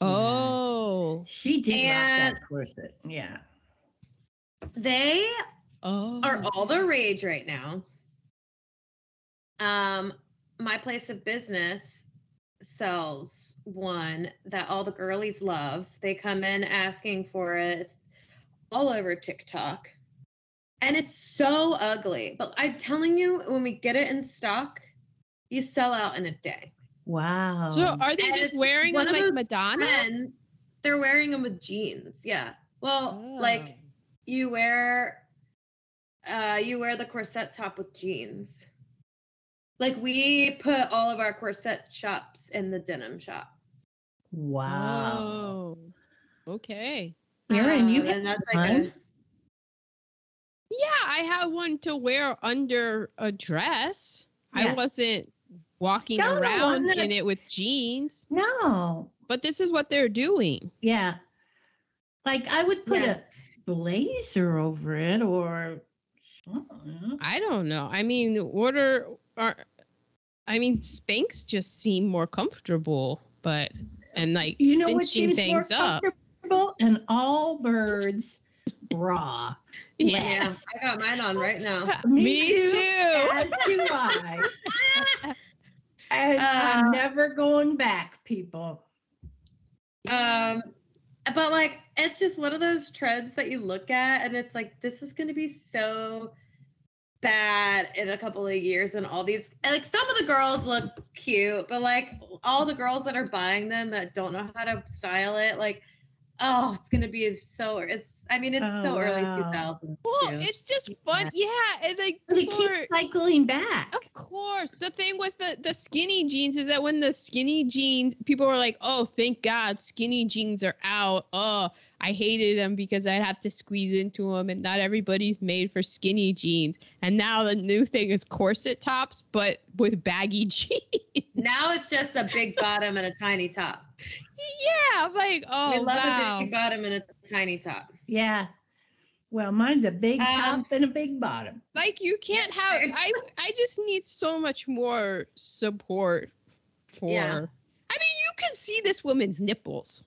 Oh. She did rock And- that corset. Yeah. They Oh. are all the rage right now. Um, my place of business sells one that all the girlies love. They come in asking for it It's all over TikTok. And it's so ugly. But I'm telling you, when we get it in stock, you sell out in a day. Wow. So are they And just wearing one them of like those Madonna? And they're wearing them with jeans. Yeah. Well, like you wear uh you wear the corset top with jeans like we put all of our corset shops in the denim shop wow. Oh. Okay. Aaron, you Um, have and that's like a, one? Yeah, I have one to wear under a dress. I wasn't walking No, no, around I'm in it with jeans, No. but this is what they're doing. Yeah. Like I would put Yeah. a blazer over it or something. I don't know. I mean, order are I mean, Spanx just seem more comfortable, but and like you know what cinching seems more things up. And all birds bra. Yeah. yeah i got mine on right now Me too. As do I. And Uh, I'm never going back, people. um but like it's just one of those trends that you look at and it's like this is going to be so bad in a couple of years and all these like some of the girls look cute but like all the girls that are buying them that don't know how to style it like oh it's going to be so it's i mean it's Oh, so early wow. 2000s Well, too. it's just fun. Yeah, and like But it keeps cycling back. Of course. The thing with the, the skinny jeans is that when the skinny jeans, people were like, oh, thank God skinny jeans are out. Oh, I hated them because I'd have to squeeze into them, and not everybody's made for skinny jeans. And now the new thing is corset tops, but with baggy jeans. now it's just a big bottom and a tiny top yeah, I'm like, oh, we love wow. a big bottom and a tiny top Yeah. Well, mine's a big Um, top and a big bottom. like you can't have I I just need so much more support for Yeah. I mean you can see this woman's nipples.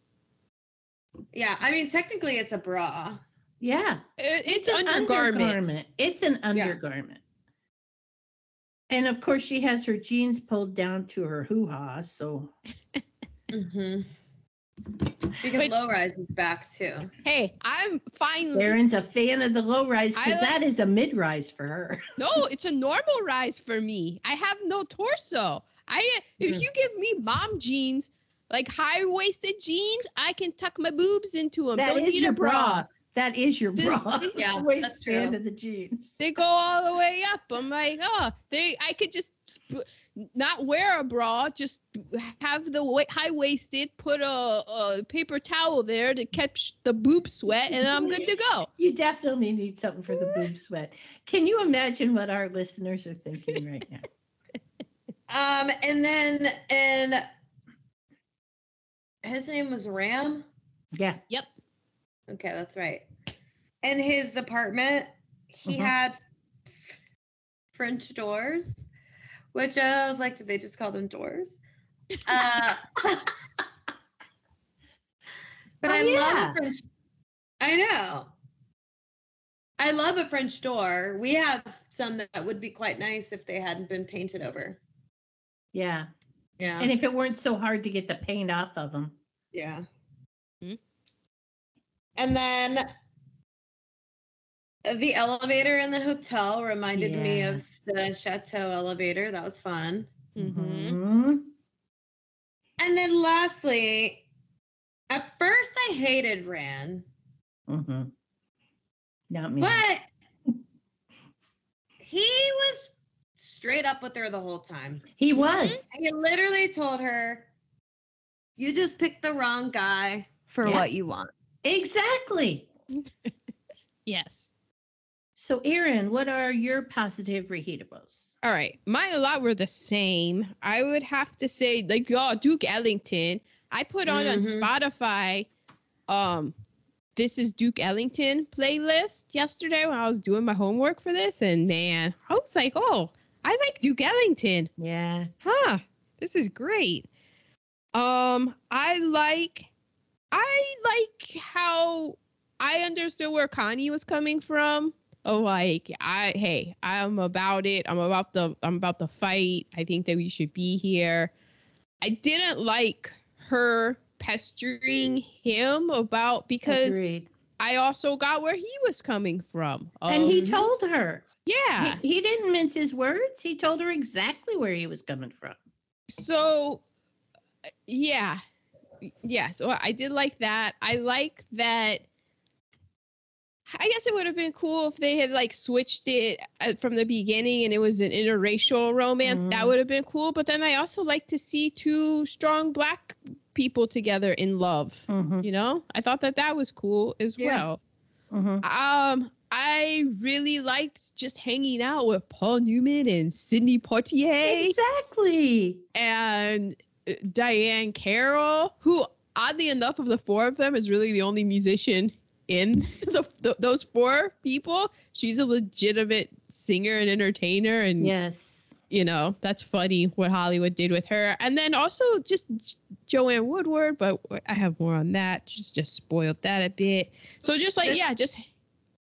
Yeah i mean technically it's a bra Yeah. It- It's, an undergarments. undergarment. It's an Yeah. undergarment. And of course, she has her jeans pulled down to her hoo ha. So, Mm-hmm. Because Which- low rise is back too. Hey, I'm finally Aaron's a fan of the low rise because like- that is a mid rise for her. no, it's a normal rise for me. I have no torso. I if Mhm. you give me mom jeans, like high waisted jeans, I can tuck my boobs into them. That Don't is need your a bra. bra. That is your Just- bra. yeah, that's waistband true. of the jeans. They go all the way up. I'm like, oh, they. I could just not wear a bra, just have the high waisted, put a, a paper towel there to catch the boob sweat, and I'm good to go. You definitely need something for the boob sweat. Can you imagine what our listeners are thinking right now? Um, and then and his name was Ram. Yeah. Yep. Okay, that's right. In his apartment, he Mhm. had f- French doors, which uh, I was like, did they just call them doors? Uh, but Oh, I love yeah. a French. I know. I love a French door. We have some that would be quite nice if they hadn't been painted over. Yeah. Yeah. And if it weren't so hard to get the paint off of them. Yeah. Hmm. And then the elevator in the hotel reminded me of the chateau elevator. That was fun. Mm-hmm. Mhm. And then lastly, at first I hated Ram, Mm-hmm. Not me. but he was straight up with her the whole time. he was. He literally told her, You just picked the wrong guy for Yeah. what you want. Exactly. Yes. So, Erin, what are your positive reheatables? All right, mine a lot were the same. I would have to say, like, oh, Duke Ellington. I put on on Mhm. Spotify, um, this is Duke Ellington playlist yesterday when I was doing my homework for this, and man, I was like, oh, I like Duke Ellington. Yeah. Huh, this is great. Um, I like, I like how I understood where Connie was coming from. Oh, like I, hey, I'm about it. I'm about the, I'm about the fight. I think that we should be here. I didn't like her pestering him about because Agreed. I also got where he was coming from. and he Um, told her. yeah. He, he didn't mince his words. He told her exactly where he was coming from. so yeah yeah so i did like that i like that i guess it would have been cool if they had like switched it uh, from the beginning and it was an interracial romance that Mhm. would have been cool but then i also like to see two strong black people together in love Mm-hmm. you know i thought that that was cool as Yeah. well Mm-hmm. um i really liked just hanging out with paul newman and sidney poitier Exactly. and uh, Diahann Carroll, who oddly enough of the four of them is really the only musician in the, the, those four people. She's a legitimate singer and entertainer, and Yes. You know that's funny what Hollywood did with her. And then also just Joanne Woodward, but I have more on that. Just just spoiled that a bit. So just like This- yeah, just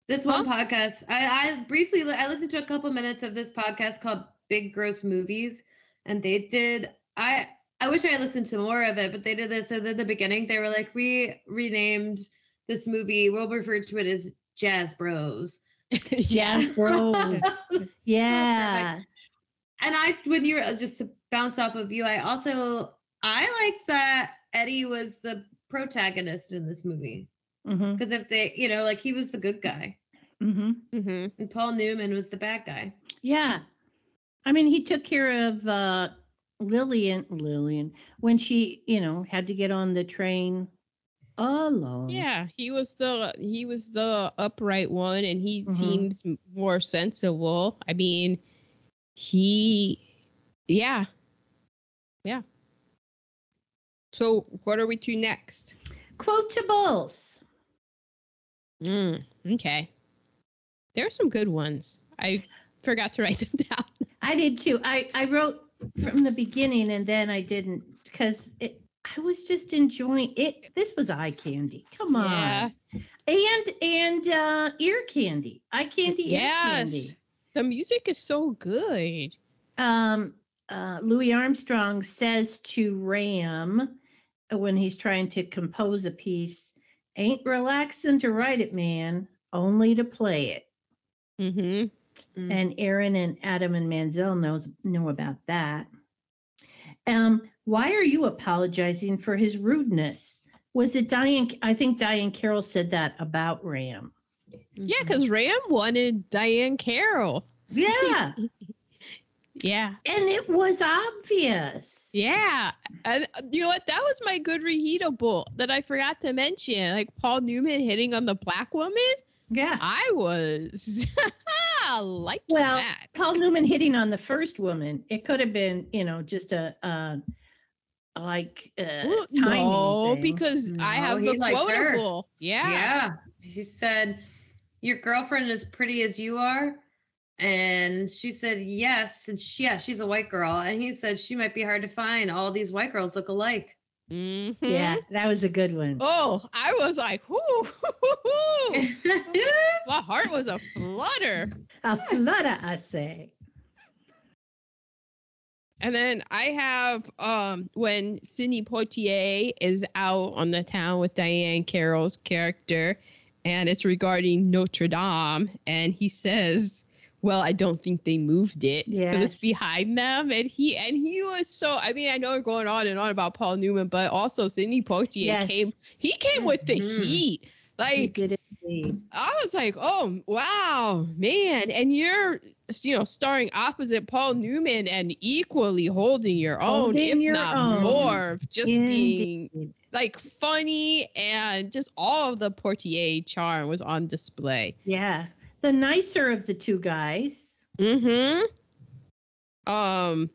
This one podcast, I, I briefly I listened to a couple minutes of this podcast called Big Gross Movies, and they did. I I wish I had listened to more of it, but they did this at the beginning. They were like, we renamed this movie. We'll refer to it as Jazz Bros. Jazz Bros. yeah. And I, when you're uh, just to bounce off of you, I also I liked that Eddie was the protagonist in this movie Mm-hmm. because if they, you know, like he was the good guy Mm-hmm. hmm and Paul Newman was the bad guy. Yeah. I mean, he took care of uh, Lillian, Lillian, when she, you know, had to get on the train alone. Yeah, he was the he was the upright one, and he Mhm. seemed more sensible. I mean, he, yeah, yeah. So what are we to next? Quotables. Mm, okay, there are some good ones. I forgot to write them down. I did too. I, I wrote from the beginning and then I didn't because it, I was just enjoying it. This was eye candy. Come on. Yeah. And and uh, ear candy. Eye candy. Ear candy. Yes, the music is so good. um, uh, Louis Armstrong says to Ram uh, when he's trying to compose a piece, "Ain't relaxing to write it, man, only to play it." hmm Mm. And Aaron and Adam and Manzel knows know about that. Um, why are you apologizing for his rudeness? Was it Diahann? I think Diahann Carroll said that about Ram. Yeah, because Ram wanted Diahann Carroll. Yeah, Yeah. and it was obvious. Yeah. And uh, you know what? That was my good reheatable that I forgot to mention. Like Paul Newman hitting on the black woman. Yeah. I was like Well, that. Paul Newman hitting on the first woman. It could have been, you know, just a, uh, like, uh, Well, no, thing. because I have the quotable. Yeah. Yeah. He said, Your girlfriend is pretty as you are. And she said, Yes. And she, yeah, she's a white girl. And he said, She might be hard to find. All these white girls look alike. Mhm. yeah, that was a good one. Oh, I was like, whoo, my heart was a flutter. A flutter, I say. And then I have um when Sidney Poitier is out on the town with Diahann Carroll's character, and it's regarding Notre Dame, and he says, "Well, I don't think they moved it because it's behind them." And he and he was so. I mean, I know we're going on and on about Paul Newman, but also Sidney Poitier Yes. came. He came with the Mhm. heat. Like indeed. I was like, oh wow, man, and you're you know starring opposite Paul Newman and equally holding your own, Holding if your not own. more, just being like funny and just all of the Poitier charm was on display. Yeah. the nicer of the two guys. Mm-hmm. Um,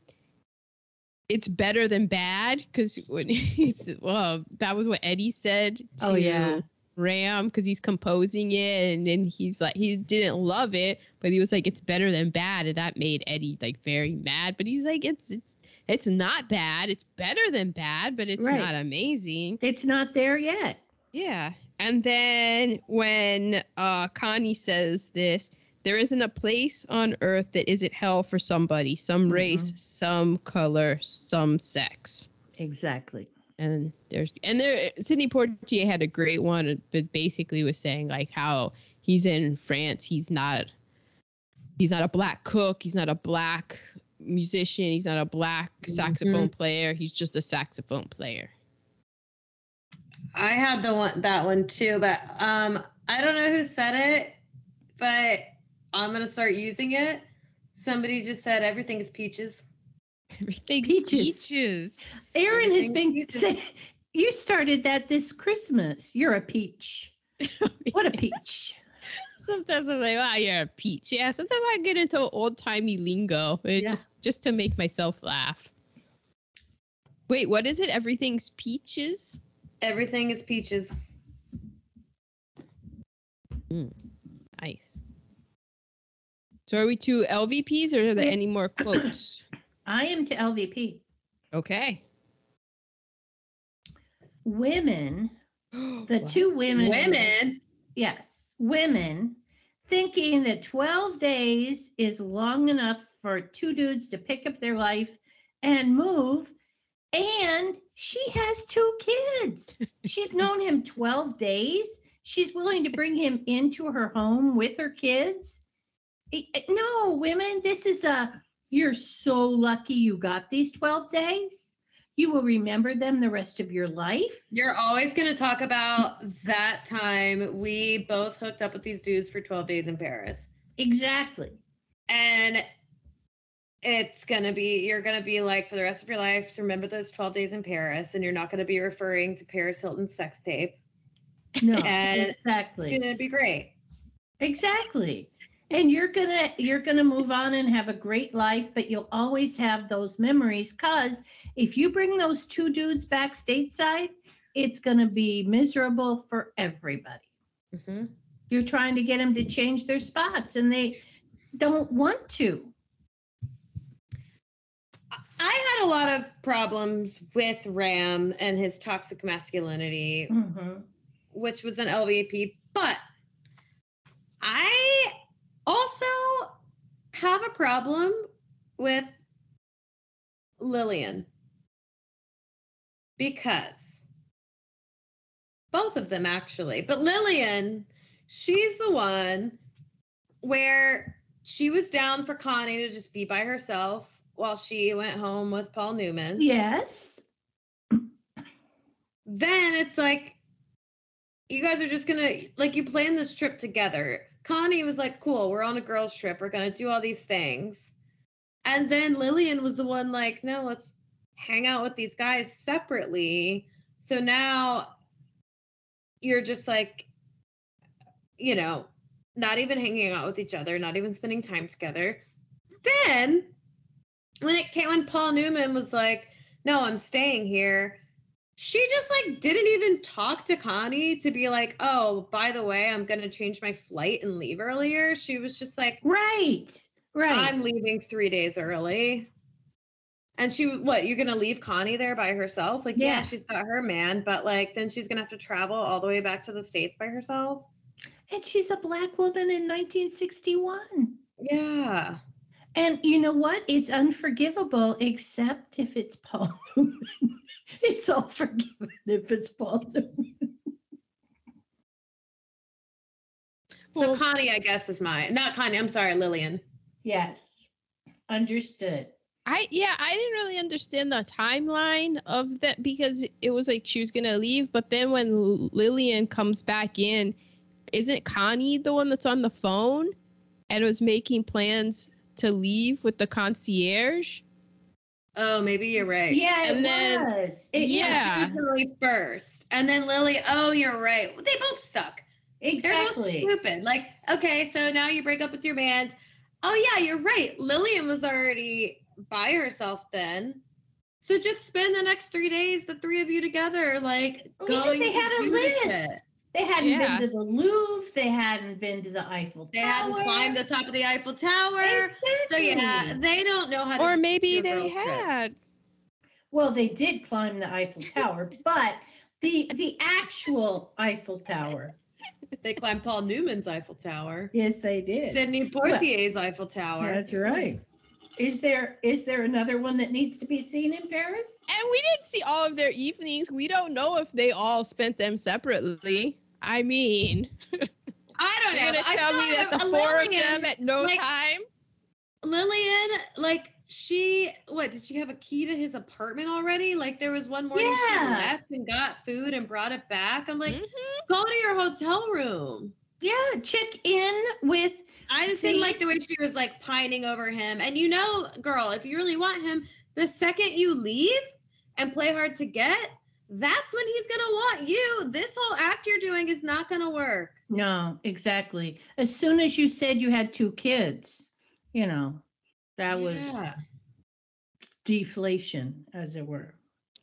it's better than bad because when he's well, that was what Eddie said to Oh, yeah. Ram because he's composing it, and then he's like he didn't love it, but he was like it's better than bad, and that made Eddie like very mad. But he's like it's it's it's not bad, it's better than bad, but it's Right. not amazing. It's not there yet. Yeah. And then when uh, Connie says this, there isn't a place on earth that isn't hell for somebody, some race, some color, some sex. Exactly. And there's and there Sidney Poitier had a great one, but basically was saying like how he's in France, he's not he's not a black cook, he's not a black musician, he's not a black saxophone player, he's just a saxophone player. I had the one that one too, but um, I don't know who said it, but I'm gonna start using it. Somebody just said everything is peaches. Everything's Peaches. peaches. Aaron has Everything's been peaches. saying, you started that this Christmas. You're a peach. What a peach. Sometimes I'm like, wow, you're a peach. Yeah, sometimes I get into old timey lingo uh, Yeah. just just to make myself laugh. Wait, what is it? Everything's peaches? Everything is peaches. Nice. So are we two LVPs or are there any more quotes? I am to LVP. Okay. Women, the Wow. two women. Women. Yes, women thinking that 12 days is long enough for two dudes to pick up their life and move. And she has two kids. She's known him 12 days. She's willing to bring him into her home with her kids. I- I- No, women, this is a you're so lucky you got these 12 days. You will remember them the rest of your life. You're always gonna talk about that time we both hooked up with these dudes for 12 days in Paris. Exactly. And it's gonna be you're gonna be like for the rest of your life to remember those 12 days in Paris, and you're not gonna be referring to Paris Hilton's sex tape. No, And It's gonna be great. Exactly. And you're going to you're going to move on and have a great life, but you'll always have those memories cuz if you bring those two dudes back stateside, it's going to be miserable for everybody. Mhm. You're trying to get them to change their spots and they don't want to. I had a lot of problems with Ram and his toxic masculinity Mhm. which was an LVP, but I have a problem with Lillian because both of them actually, but Lillian, she's the one where she was down for Connie to just be by herself while she went home with Paul Newman Yes. then it's like you guys are just gonna like you plan this trip together. Connie was like, "Cool, we're on a girls' trip. We're gonna do all these things," and then Lillian was the one like, "No, let's hang out with these guys separately." So now you're just like, you know, not even hanging out with each other, not even spending time together. Then when it came when Paul Newman was like, "No, I'm staying here." She just like didn't even talk to Connie to be like, oh, by the way, I'm gonna change my flight and leave earlier. She was just like, Right. Right. I'm leaving three days early. And she, what, you're gonna leave Connie there by herself? Like, yeah, Yeah. she's got her man, but like, then she's gonna have to travel all the way back to the States by herself. and she's a black woman in 1961. Yeah. And you know what? It's unforgivable, except if it's Paul. Newman. it's all forgiven if it's Paul. Newman. So Well- Connie, I guess, is mine. Not Connie, I'm sorry, Lillian. Yes, understood. I yeah, I didn't really understand the timeline of that because it was like she was gonna leave, but then when Lillian comes back in, isn't Connie the one that's on the phone and was making plans to leave with the concierge? Oh, maybe you're right. Yeah, it then- was. It- yeah. She was gonna first. And then Lily, oh, you're right. They both suck. Exactly. They're both stupid. Like, okay, so now you break up with your man. Oh yeah, you're right. Lillian was already by herself then. So just spend the next three days, the three of you together, like Yeah, going. they to had a do this list. shit. They hadn't Yeah. been to the Louvre. They hadn't been to the Eiffel They Tower. They hadn't climbed the top of the Eiffel Tower. Exactly. So yeah, they don't know how to. Or maybe they girl trip. had. Well, they did climb the Eiffel Tower, but the the actual Eiffel Tower. They climbed Paul Newman's Eiffel Tower. Yes, they did. Sidney Poitier's Eiffel Tower. That's right. Is there is there another one that needs to be seen in Paris? And we didn't see all of their evenings. We don't know if they all spent them separately. I mean, I don't know. you're gonna tell me that the four of them at no like- time. Lillian, like she, what did she have a key to his apartment already? Like there was one morning she left and got food and brought it back. I'm like, Mhm. go to your hotel room. Yeah, check in with I just didn't like the way she was like pining over him. And you know, girl, if you really want him, the second you leave and play hard to get, that's when he's gonna want you. This whole act you're doing is not gonna work. no, exactly. As soon as you said you had two kids, you know, that was deflation, as it were.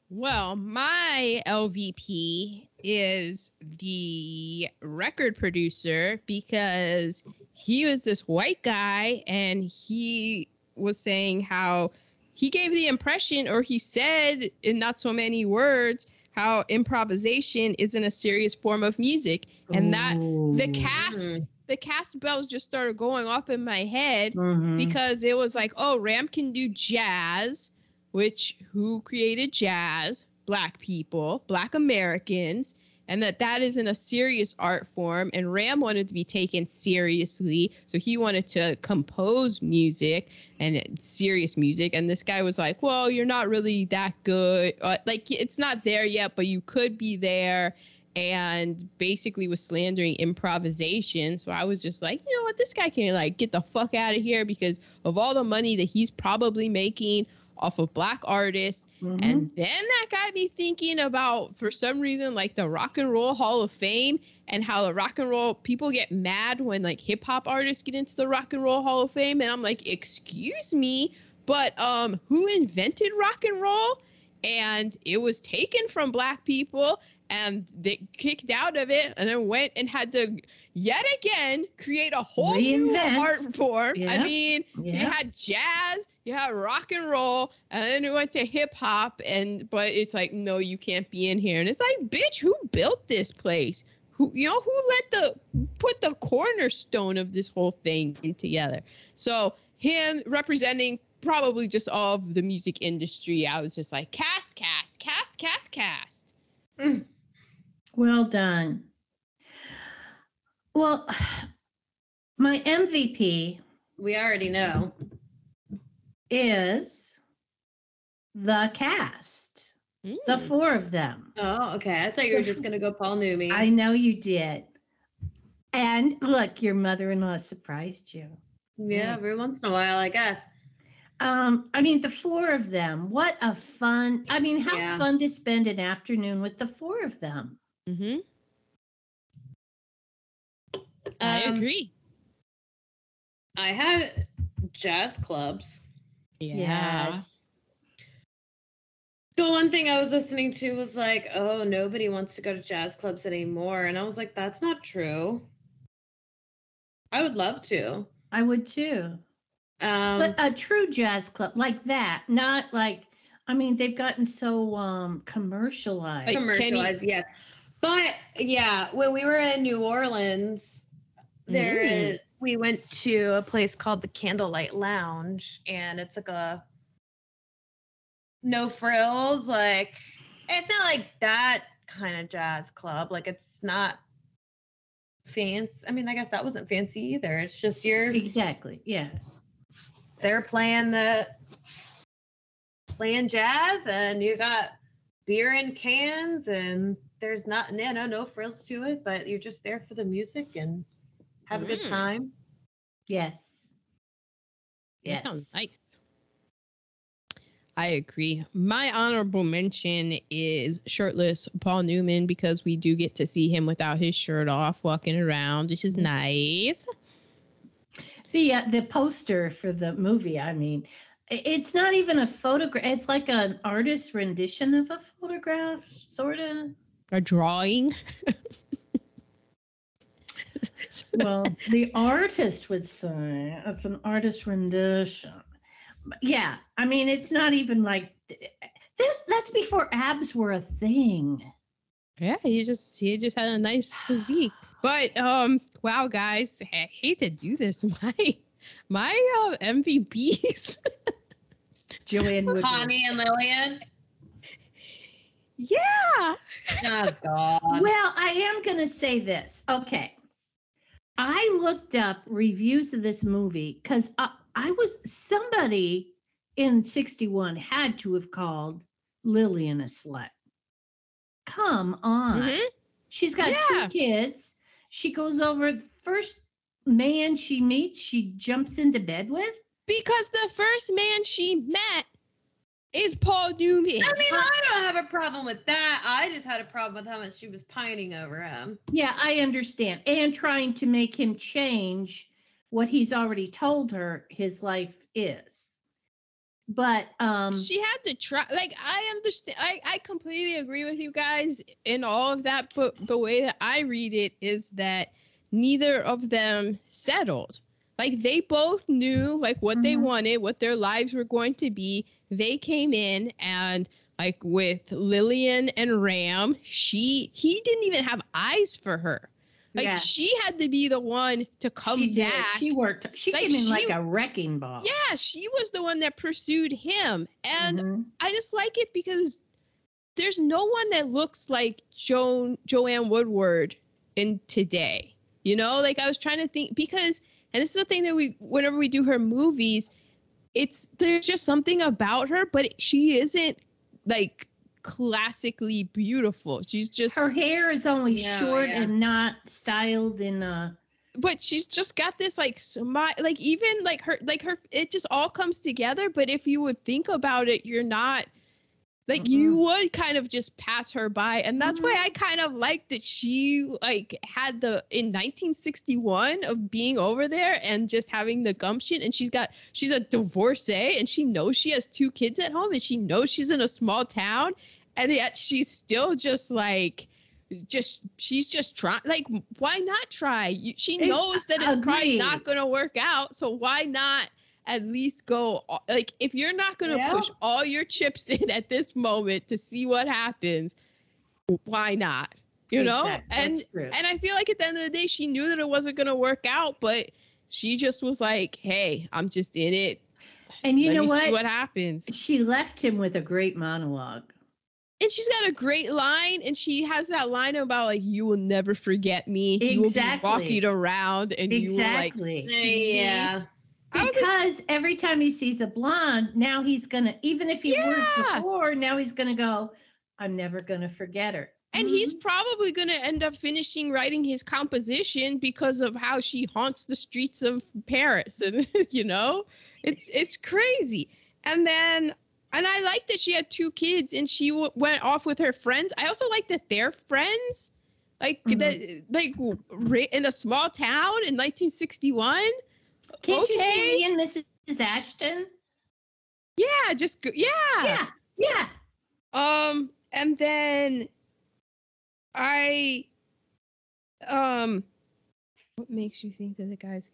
Well, my LVP is the record producer because he was this white guy and he was saying how he gave the impression, or he said in not so many words, how improvisation isn't a serious form of music. And that the Ooh. cast, the cast bells just started going off in my head Mhm. because it was like, oh, Ram can do jazz, which who created jazz? Black people, Black Americans, and that that isn't a serious art form. And Ram wanted to be taken seriously, so he wanted to compose music and serious music. And this guy was like, well, you're not really that good. Uh, like it's not there yet, but you could be there. And basically was slandering improvisation. So I was just like, you know what, this guy can like get the fuck out of here because of all the money that he's probably making off of black artists. Mhm. And then that got me thinking about, for some reason, like the Rock and Roll Hall of Fame and how the rock and roll people get mad when like hip hop artists get into the Rock and Roll Hall of Fame. And I'm like, excuse me, but um, who invented rock and roll? And it was taken from black people and they kicked out of it and then went and had to yet again create a whole new art form. I Yeah. mean, you had jazz, you had rock and roll, and then it went to hip hop. And but it's like, no, you can't be in here. And it's like, bitch, who built this place? Who you know who let the put the cornerstone of this whole thing in together? So him representing probably just all of the music industry. I was just like, cast, cast, cast, cast, cast. Mm. Well done. Well, my MVP We already know. is the cast, the Mm. four of them. Oh, okay. I thought you were just gonna go Paul Newmy. I know you did. And look, your mother in law surprised you. yeah, every once in a while, I guess. Um, I mean, the four of them. What a fun! I mean, how Yeah. fun to spend an afternoon with the four of them. Mm-hmm. I Um, agree. I had jazz clubs. Yes. The one thing I was listening to was like, oh, nobody wants to go to jazz clubs anymore. And I was like, that's not true. I would love to. I would too. Um, but a true jazz club like that, not like. I mean, they've gotten so um commercialized. Like Kenny- commercialized, yes. But yeah, when we were in New Orleans, there Mm. is we went to a place called the Candlelight Lounge, and it's like a no frills, like it's not like that kind of jazz club. Like it's not fancy. I mean, I guess that wasn't fancy either. It's just you're exactly. Yeah. they're playing the playing jazz and you got beer in cans and there's not no no no frills to it but you're just there for the music and have a good Mm. time Yes. That Yes. sounds nice. I agree. My honorable mention is shirtless Paul Newman because we do get to see him without his shirt off walking around, which is nice. The uh, the poster for the movie, I mean, it's not even a photograph. It's like an artist rendition of a photograph, sort of. A drawing. Well, the artist would say it's an artist rendition. Yeah, I mean, it's not even like that's before abs were a thing. Yeah, he just he just had a nice physique. But um, wow, guys, I hate to do this. My my uh, MVPs. Joanne Woodward. Connie and Lillian. Yeah. Oh God. Well, I am going to say this. Okay. I looked up reviews of this movie because I, I was somebody in 61 had to have called Lillian a slut. Come on. Mhm. She's got Yeah. two kids. She goes over the first man she meets, she jumps into bed with. Because the first man she met is Paul Newman. I mean, I don't have a problem with that. I just had a problem with how much she was pining over him. Yeah, I understand. And trying to make him change what he's already told her his life is. But um she had to try like i understand I, I completely agree with you guys in all of that but the way that i read it is that neither of them settled like they both knew like what they Mhm. wanted what their lives were going to be they came in and like with lillian and ram she he didn't even have eyes for her like yeah, she had to be the one to come she did. back She worked. She Like, came in like a wrecking ball. yeah she was the one that pursued him and Mhm. I just like it because there's no one that looks like Joan Joanne Woodward in today. You know, like I was trying to think because and this is the thing that we whenever we do her movies, it's there's just something about her, but she isn't like classically beautiful. She's just her hair is only Yeah, short yeah. and not styled in a but she's just got this like smile like even like her like her it just all comes together but if you would think about it you're not like mm-hmm. you would kind of just pass her by and that's why mm-hmm. i kind of like that she like had the in 1961 of being over there and just having the gumption and she's got she's a divorcee and she knows she has two kids at home and she knows she's in a small town and yet she's still just like just she's just trying like why not try? She knows that it's probably not going to work out so why not at least go like if you're not going to Yeah. push all your chips in at this moment to see what happens why not you know Exact- and and i feel like at the end of the day she knew that it wasn't going to work out but she just was like hey i'm just in it and you let know me what? see what happens She left him with a great monologue. and she's got a great line and she has that line about like you will never forget me you will be walking around and you will like Exactly. see me. Yeah. I was like- Because every time he sees a blonde, now he's gonna, even if he was before, now he's gonna go, I'm never gonna forget her. and Mhm. he's probably going to end up finishing writing his composition because of how she haunts the streets of Paris and you know it's it's crazy and then and I like that she had two kids and she w- went off with her friends I also like that they're friends like Mhm. that like in a small town in 1961 Can't you okay. see me and Mrs. Ashton? yeah just go- yeah Yeah, yeah. Um, and then I, um, what makes you think that the guy's?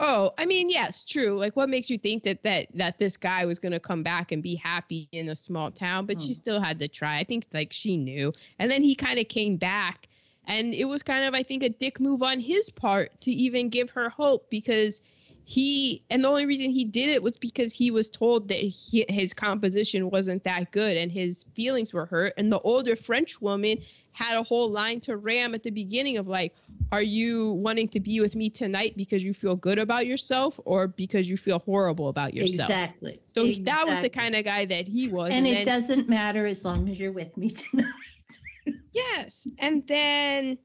Oh, I mean, yes, true. Like, what makes you think that that that this guy was gonna come back and be happy in a small town? But she Hmm. still had to try. I think like she knew, and then he kind of came back, and it was kind of I think a dick move on his part to even give her hope because he and the only reason he did it was because he was told that he, his composition wasn't that good and his feelings were hurt and the older french woman had a whole line to ram at the beginning of like are you wanting to be with me tonight because you feel good about yourself or because you feel horrible about yourself Exactly. so he- that was the kind of guy that he was And, it then- doesn't matter as long as you're with me tonight. Yes. And then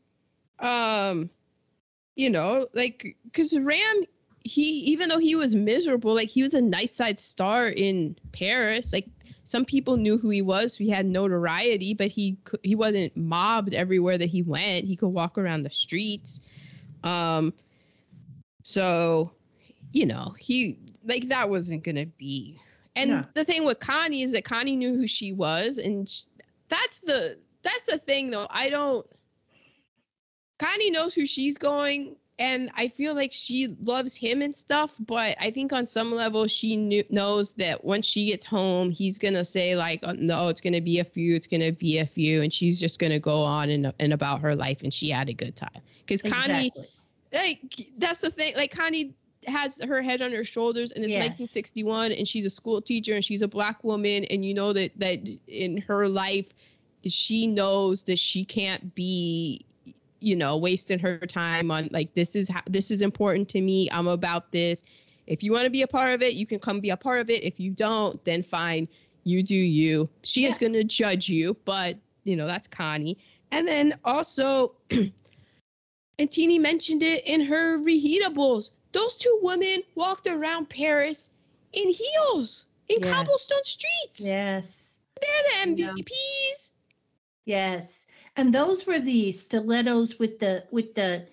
um you know, like cuz Ram he even though he was miserable, like he was a nice side star in Paris. Like some people knew who he was. He had notoriety, but he he wasn't mobbed everywhere that he went. He could walk around the streets. Um, so, you know, he like that wasn't gonna be. And No. the thing with Connie is that Connie knew who she was, and sh- that's the that's the thing though. I don't. Connie knows who she's going, and I feel like she loves him and stuff. But I think on some level, she knew, knows that once she gets home, he's gonna say like, oh, "No, it's gonna be a few. It's gonna be a few," and she's just gonna go on and, and about her life, and she had a good time. Because Connie, like, that's the thing. Like Connie has her head on her shoulders, and it's Yes. 1961, and she's a school teacher, and she's a black woman, and you know that that in her life, she knows that she can't be you know wasting her time on like this is how this is important to me i'm about this if you want to be a part of it you can come be a part of it if you don't then fine you do you she is going to judge you but you know that's connie and then also and Teeny mentioned it in her reheatables those two women walked around paris in heels in Yes. cobblestone streets Yes. they're the Yeah. mvps Yes. And those were the stilettos with the with the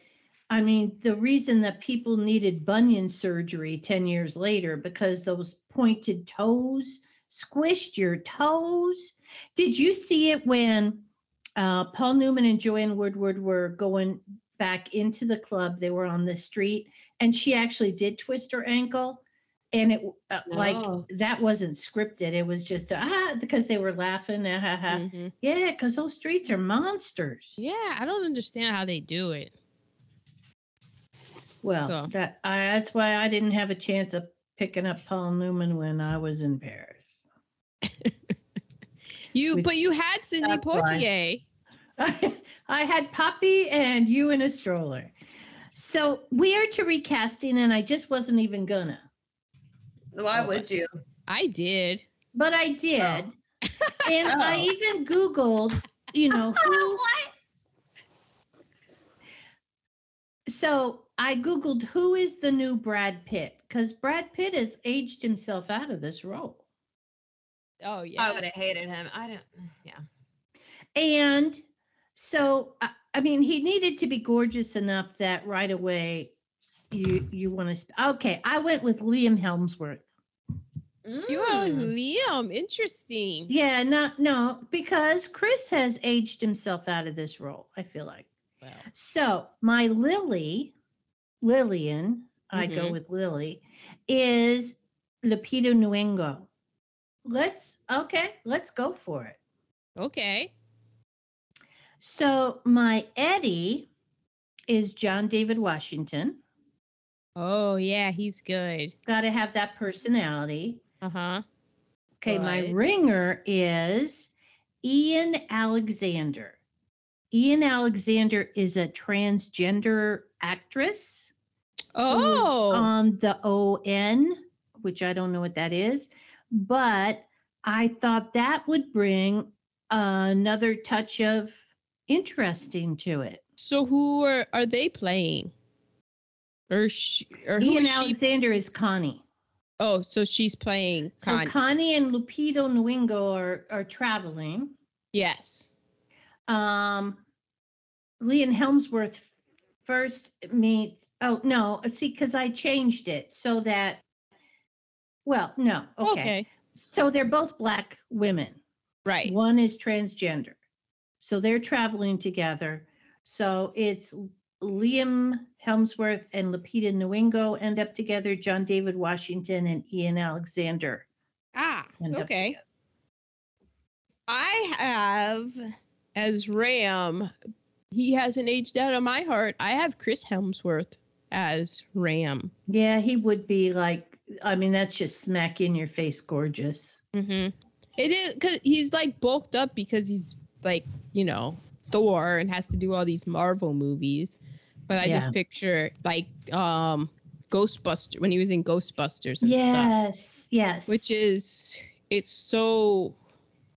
I mean, the reason that people needed bunion surgery 10 years later because those pointed toes squished your toes. Did you see it when uh, Paul Newman and Joanne Woodward were going back into the club? They were on the street and she actually did twist her ankle. And it uh, like that wasn't scripted. It was just ah because they were laughing. Ah, ha, ha. Mhm. Yeah, because those streets are monsters. Yeah, I don't understand how they do it. Well, So- that I, that's why I didn't have a chance of picking up Paul Newman when I was in Paris. You, but you had Sidney. Poitier. I, I had Poppy and you in a stroller. So we are to recasting, and I just wasn't even gonna, Why Oh, would you? I did. but I oh. did. And I Oh. even Googled, you know, who. So I Googled who is the new Brad Pitt because Brad Pitt has aged himself out of this role. Oh yeah. I would have hated him. I don't. Yeah. And so, I, I mean, he needed to be gorgeous enough that right away you you want to. Sp- okay, I went with Liam Hemsworth. You are with Liam. Interesting. Yeah, no, no, because Chris has aged himself out of this role. I feel like Well, so. My Lily, Lillian, I go Mhm. with Lily, is Lupita Nyong'o. Let's okay, let's go for it. okay. So my Eddie is John David Washington. Oh yeah, he's good. Got to have that personality. Uh huh. Okay, my ringer is Ian Alexander. Ian Alexander is a transgender actress Oh. on the OA, which I don't know what that is, but I thought that would bring another touch of interesting to it. so who are are they playing? Or she, or Ian is she? Alexander is Connie. Oh, so she's playing So Connie. Connie and Lupita Nyong'o are, are traveling. yes. Um, Leon Hemsworth first meets. Oh no, see, because I changed it so that. Well, no, okay. Okay. So they're both black women. Right. One is transgender, so they're traveling together. So it's Liam Hemsworth and Lupita Nyong'o end up together. John David Washington and Ian Alexander Ah. Okay. I have as Ram. He hasn't aged out of my heart. I have Chris Hemsworth as Ram. Yeah, he would be like. I mean, that's just smack in your face, gorgeous. Mm-hmm. It is because he's like bulked up because he's like you know Thor and has to do all these Marvel movies. But I Yeah. just picture like um Ghostbuster when he was in Ghostbusters and stuff, Yes, yes. which is it's so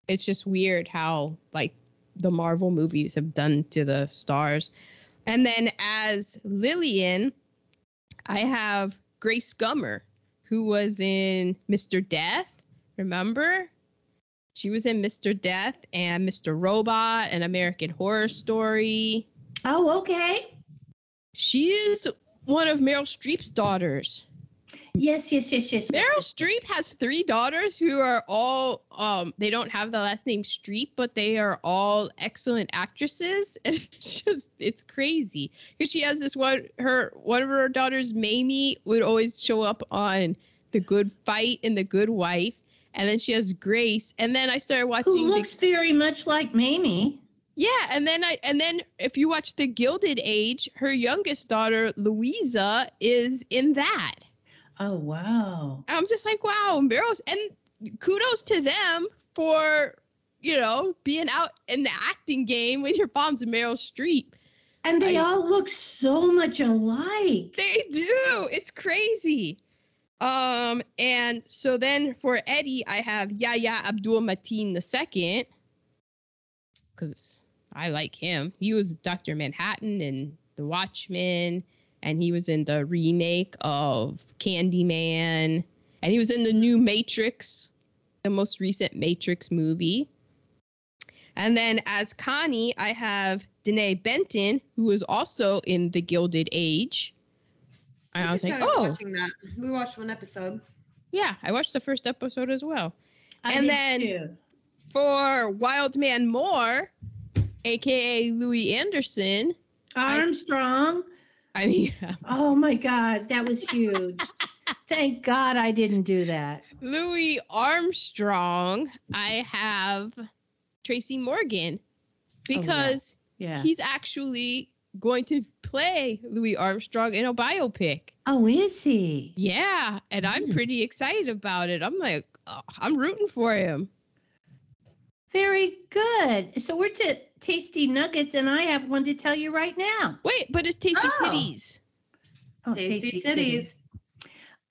it's just weird how like the Marvel movies have done to the stars. And then as Lillian, I have Grace Gummer, who was in Mr. Death. Remember? She was in Mr. Death and Mr. Robot and American Horror Story. Oh, okay. She is one of Meryl Streep's daughters. Yes, yes, yes, yes. Meryl yes. Streep has three daughters who are all um they don't have the last name Streep, but they are all excellent actresses. And it's just it's crazy. Because she has this one her one of her daughters, Mamie, would always show up on The Good Fight and The Good Wife. And then she has Grace. And then I started watching Who the- looks very much like Mamie. Yeah, and then I and then if you watch The Gilded Age, her youngest daughter, Louisa, is in that. Oh, wow. I'm just like, wow, Meryl's and kudos to them for, you know, being out in the acting game with your bombs and Meryl Streep. And they I- all look so much alike. They do. It's crazy. Um, and so then for Eddie, I have Yahya Abdul Mateen II. Because I like him. He was Dr. Manhattan and The Watchmen, and he was in the remake of Candyman, and he was in the new Matrix, the most recent Matrix movie. And then as Connie, I have Denée Benton, who was also in The Gilded Age. And I was like, oh, watching that. We watched one episode. yeah, I watched the first episode as well. I And did then- too. For Wild Man Moore, aka Louis Anderson, Armstrong. I mean, Oh my God, that was huge. Thank God I didn't do that. Louis Armstrong, I have Tracy Morgan because Yeah. he's actually going to play Louis Armstrong in a biopic. Oh, is he? Yeah, and I'm Hmm. pretty excited about it. I'm like, oh, I'm rooting for him. Very good. So we're to Tasty Nuggets, and I have one to tell you right now. Wait, but it's Tasty Oh. Titties. Oh, Tasty titties.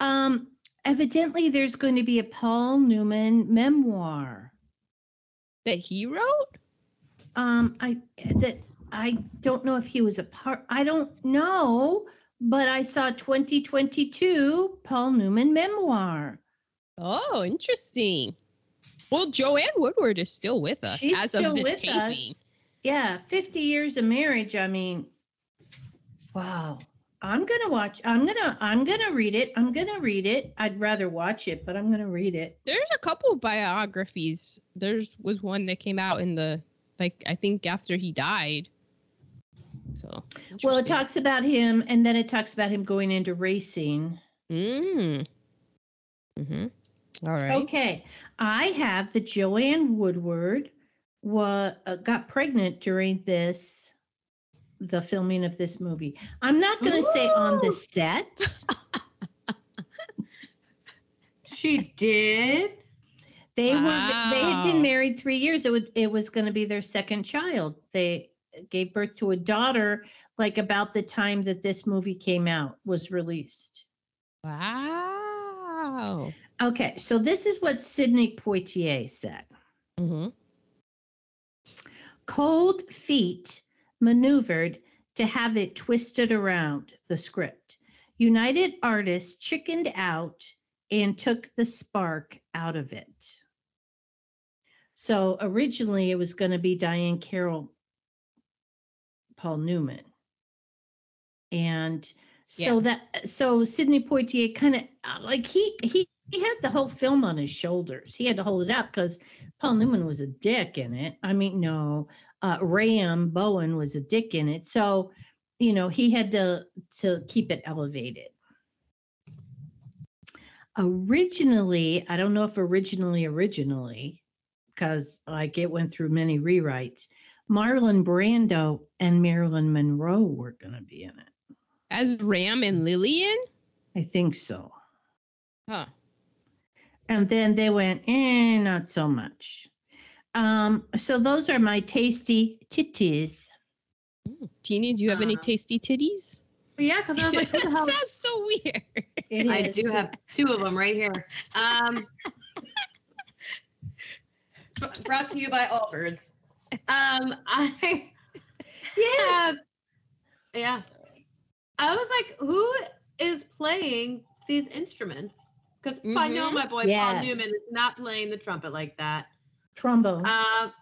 Um, evidently, there's going to be a Paul Newman memoir. that he wrote? Um, I that I don't know if he was a part. I don't know, but I saw 2022 Paul Newman memoir. Oh, interesting. Well, Joanne Woodward is still with us She's as of this taping. us. Yeah, 50 years of marriage. I mean, wow. I'm gonna watch. I'm gonna. I'm gonna read it. I'm gonna read it. I'd rather watch it, but I'm gonna read it. There's a couple biographies. There's was one that came out in the like I think after he died. So Well, it talks about him, and then it talks about him going into racing. Mm. Mm-hmm. All right. Okay, I have the Joanne Woodward wa uh, got pregnant during this the filming of this movie. I'm not going to say on the set. She did. They were they had been married 3 years. It would it was going to be their second child. They gave birth to a daughter like about the time that this movie came out was released. Wow. Okay, so this is what Sidney Poitier said. Mm-hmm. Cold feet maneuvered to have it twisted around the script. United Artists chickened out and took the spark out of it. So originally it was going to be Diahann Carroll, Paul Newman. And so that so Sidney Poitier kind of uh, like he he he had the whole film on his shoulders. He had to hold it up because Paul Newman was a dick in it. I mean, no, uh, Ram Bowen was a dick in it. So, you know, he had to to keep it elevated. Originally, I don't know if originally, originally, because like it went through many rewrites. Marlon Brando and Marilyn Monroe were going to be in it. As Ram and Lillian? I think so. Huh. And then they went, eh, not so much. Um, so those are my tasty titties. Teeny, do you have any Uh, tasty titties? Yeah, because I was like, who the hell? Sounds so weird. It I is. do have two of them right here. Um, brought to you by Allbirds. Um, I Yes. have, yeah. I was like, who is playing these instruments? Because I know Mhm. my boy Paul Newman is not playing the trumpet like that. Trombone. Um,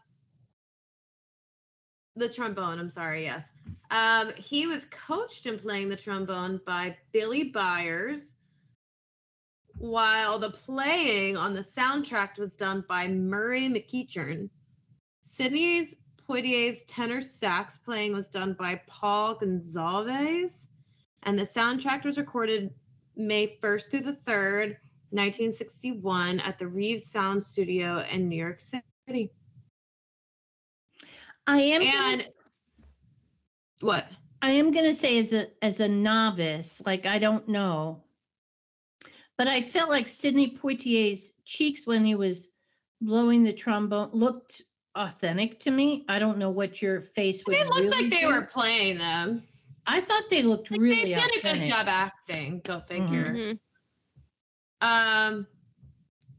the trombone. I'm sorry. Yes. Um, he was coached in playing the trombone by Billy Byers, while the playing on the soundtrack was done by Murray McEachern. Sidney's Poitier's tenor sax playing was done by Paul Gonsalves, and the soundtrack was recorded May 1st through the 3rd, 1961, at the Reeves Sound Studio in New York City. I am gonna, what? I am gonna say as a as a novice, like I don't know, but I felt like Sidney Poitier's cheeks when he was blowing the trombone looked authentic to me. I don't know what your face would. They looked really like they do. were playing them. I thought they looked Like, really they did a good job acting. Go figure. Mhm. Um,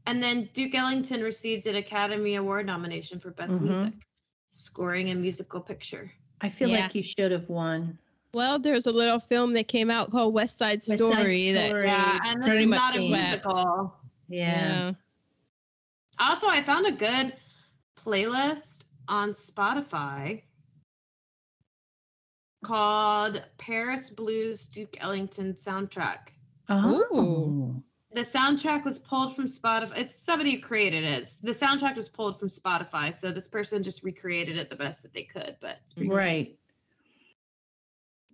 and then Duke Ellington received an Academy Award nomination for Best Mhm. Music, Scoring a Musical Picture. I feel Yeah. like he should have won. Well, there's a little film that came out called West Side West Side Story that Yeah, and pretty much not a musical. Yeah. Also, I found a good playlist on Spotify called Paris Blues Duke Ellington soundtrack. Oh. The soundtrack was pulled from Spotify. It's somebody who created it. The soundtrack was pulled from Spotify, so this person just recreated it the best that they could. But it's pretty Right.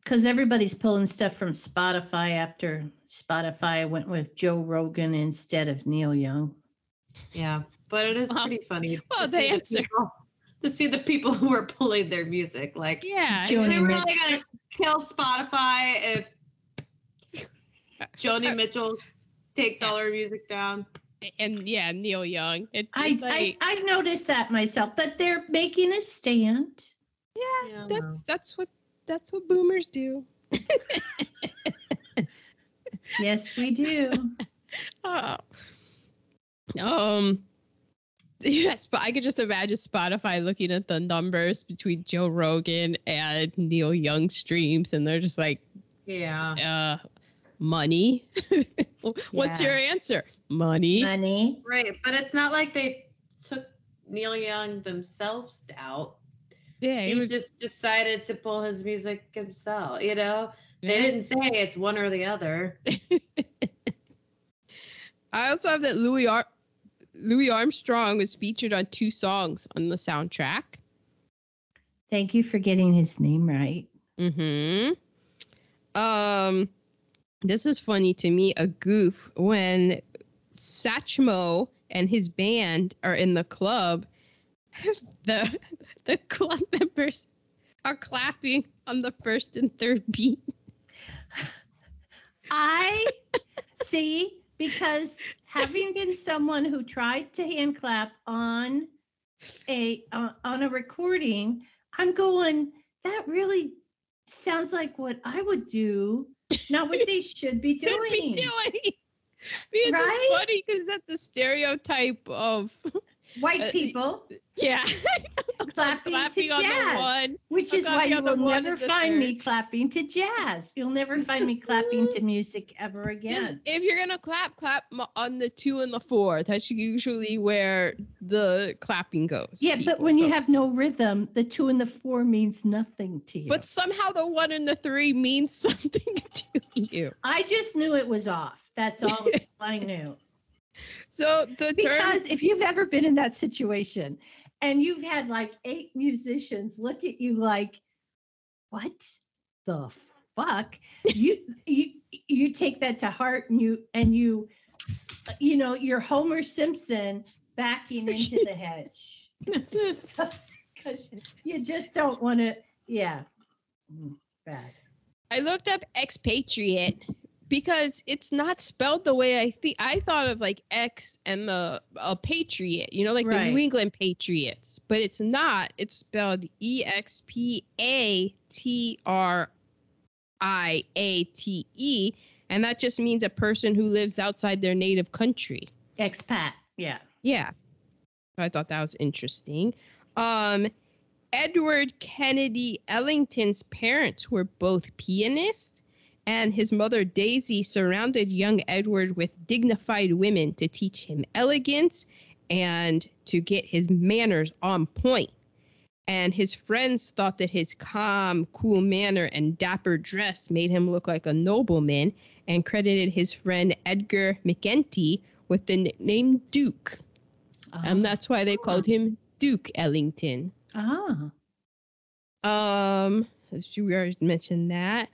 Because everybody's pulling stuff from Spotify after Spotify went with Joe Rogan instead of Neil Young. Yeah, but it is Well- pretty funny. to well, the see answer- people, to see the people who are pulling their music. Like, yeah, Joni they really Mitchell. gonna kill Spotify if Joni Mitchell takes all her music down. and yeah, Neil Young. It, I, it's I I noticed that myself, but they're making a stand. yeah, Yeah, that's that's what that's what boomers do. Yes, we do. Oh. Um. Yes, but I could just imagine Spotify looking at the numbers between Joe Rogan and Neil Young streams, and they're just like, Yeah. uh, money. What's Yeah. your answer? Money. Money. Right, but it's not like they took Neil Young themselves out. Yeah, He it was just decided to pull his music himself. You know, they yeah. didn't say it's one or the other. I also have that Louis Ar- Louis Armstrong was featured on two songs on the soundtrack. Thank you for getting his name right. Mm-hmm. Um, this is funny to me. A goof when Satchmo and his band are in the club. the the club members are clapping on the first and third beat. I see because having been someone who tried to hand clap on a uh, on a recording, I'm going that really sounds like what I would do, not what they should be Should doing. be doing. Because Right? it's just funny because that's a stereotype of White Uh, people yeah clapping, clapping to jazz, the one. which is why you will never find me clapping to jazz. You'll never find me clapping to music ever again. Just if you're gonna clap, clap on the two and the four. That's usually where the clapping goes. yeah, but people. when you have no rhythm, the two and the four means nothing to you. but somehow the one and the three means something to you. I just knew it was off. That's all I knew. So the Because term, if you've ever been in that situation and you've had like eight musicians look at you like, what the fuck? You you you take that to heart and you and you you know, you're Homer Simpson backing into the hedge. Because you just don't want to, yeah. Mm, Bad. I looked up expatriate because it's not spelled the way I think. I thought of like X and the a patriot, you know, like the New England Patriots, but it's not. It's spelled E X P A T R I A T E, and that just means a person who lives outside their native country. Expat. Yeah. Yeah. I thought that was interesting. Um, Edward Kennedy Ellington's parents were both pianists, and his mother Daisy surrounded young Edward with dignified women to teach him elegance and to get his manners on point. And his friends thought that his calm, cool manner and dapper dress made him look like a nobleman and credited his friend Edgar McEntree with the nickname Duke. And that's why they called him Duke Ellington. ah. Um, as you already mentioned that.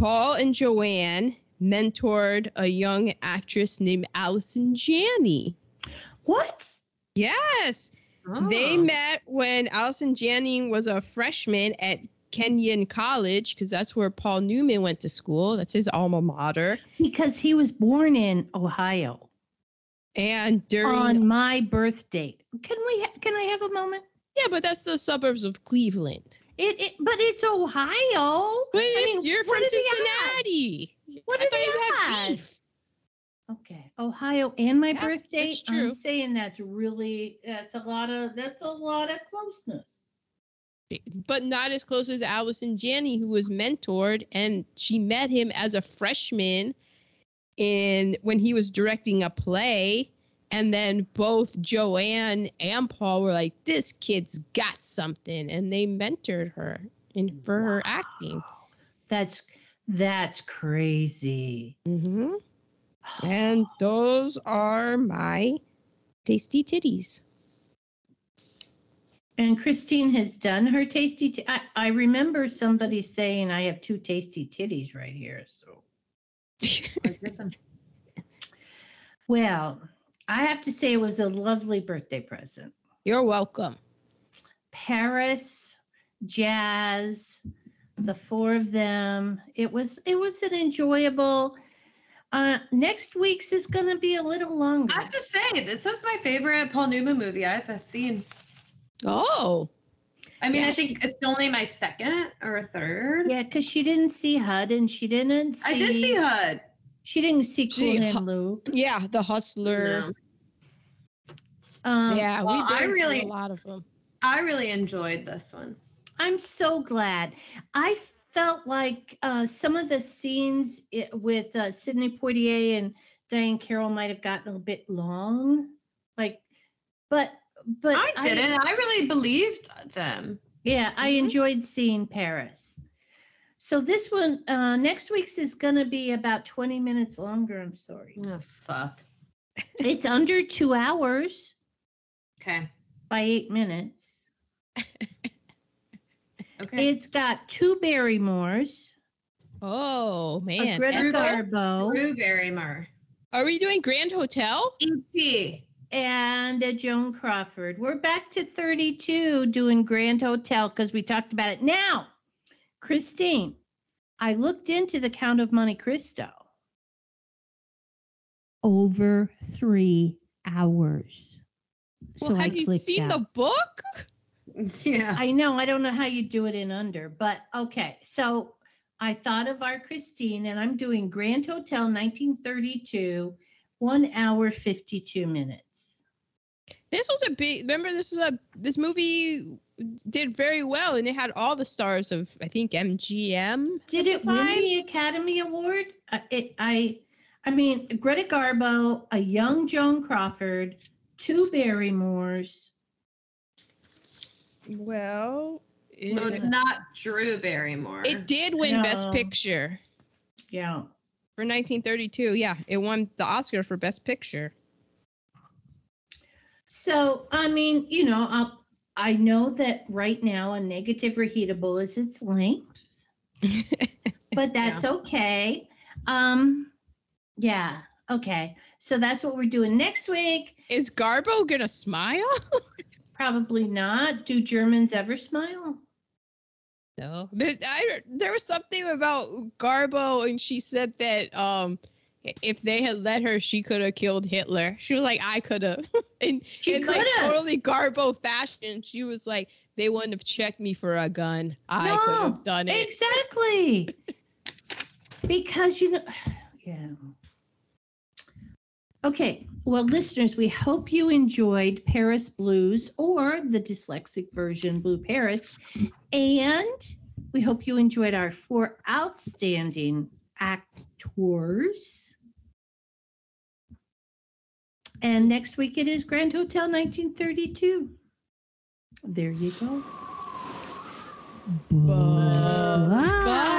Paul and Joanne mentored a young actress named Allison Janney. What? Yes, they Oh. met when Allison Janney was a freshman at Kenyon College because that's where Paul Newman went to school. That's his alma mater. Because he was born in Ohio And during on my birth date. Can we? Ha- can I have a moment? yeah, but that's the suburbs of Cleveland. It, it but it's Ohio. But I mean, you're from do they have? Cincinnati. What I they you have? beef. Okay, Ohio and my Yeah, birth date. true. I'm saying that's really that's a lot of that's a lot of closeness. but not as close as Allison Janney, who was mentored, and she met him as a freshman in when he was directing a play. And then both Joanne and Paul were like, "This kid's got something," and they mentored her in for her acting. That's that's crazy. hmm And those are my tasty titties. And Christine has done her tasty. T- I, I remember somebody saying I have two tasty titties right here. So well, I have to say it was a lovely birthday present. You're welcome. Paris, Jazz, the four of them. It was it was an enjoyable. Uh, next week's is going to be a little longer. I have to say, this was my favorite Paul Newman movie I've seen. Oh, I mean, I Yes. think it's only my second or third. Yeah, because she didn't see HUD and she didn't see. I did see HUD. She didn't see Cool See, Hand Luke. yeah, the hustler. No. Um, yeah, well, we I did see really- a lot of them. I really enjoyed this one. I'm so glad. I felt like uh, some of the scenes i- with uh, Sidney Poitier and Diahann Carroll might have gotten a bit long. Like, but but I didn't. I, really believed them. Yeah, I Mhm. enjoyed seeing Paris. So this one, uh, next week's is gonna be about 20 minutes longer. I'm sorry. Oh, fuck. it's under two hours Okay. by eight minutes. Okay. It's got two Barrymores, Oh a man, Greta Garbo, Drew Barrymore. Are we doing Grand Hotel? E.T. and a Joan Crawford. We're back to 32 doing Grand Hotel because we talked about it. Now, Christine, I looked into the Count of Monte Cristo. Over three hours. Well, I have you seen out. the book? Yeah. I know. I don't know how you do it in under, but okay. So I thought of our Christine, and I'm doing Grand Hotel 1932, one hour 52 minutes. This was a big. Remember, this was a this movie did very well, and it had all the stars of I think MGM. Did it the win time. the Academy Award? Uh, it, I, I mean, Greta Garbo, a young Joan Crawford, two Barrymores. Well, it, So it's not Drew Barrymore. it did win Best Picture Yeah. for 1932. Yeah, it won the Oscar for Best Picture. So, I mean, you know, i I know that right now a negative reheatable is its length, but that's okay. Um, yeah. Okay. So that's what we're doing next week. Is Garbo gonna smile? Probably not. Do Germans ever smile? No. I, there was something about Garbo, and she said that um, if they had let her, she could have killed Hitler. She was like, I could have. and She in like totally Garbo fashion, she was like, they wouldn't have checked me for a gun. I could have done it. Exactly. because you know, yeah. Okay, well, listeners, we hope you enjoyed Paris Blues or the dyslexic version, Blue Paris. And we hope you enjoyed our four outstanding actors. And next week it is Grand Hotel 1932. There you go. Bye. Bye.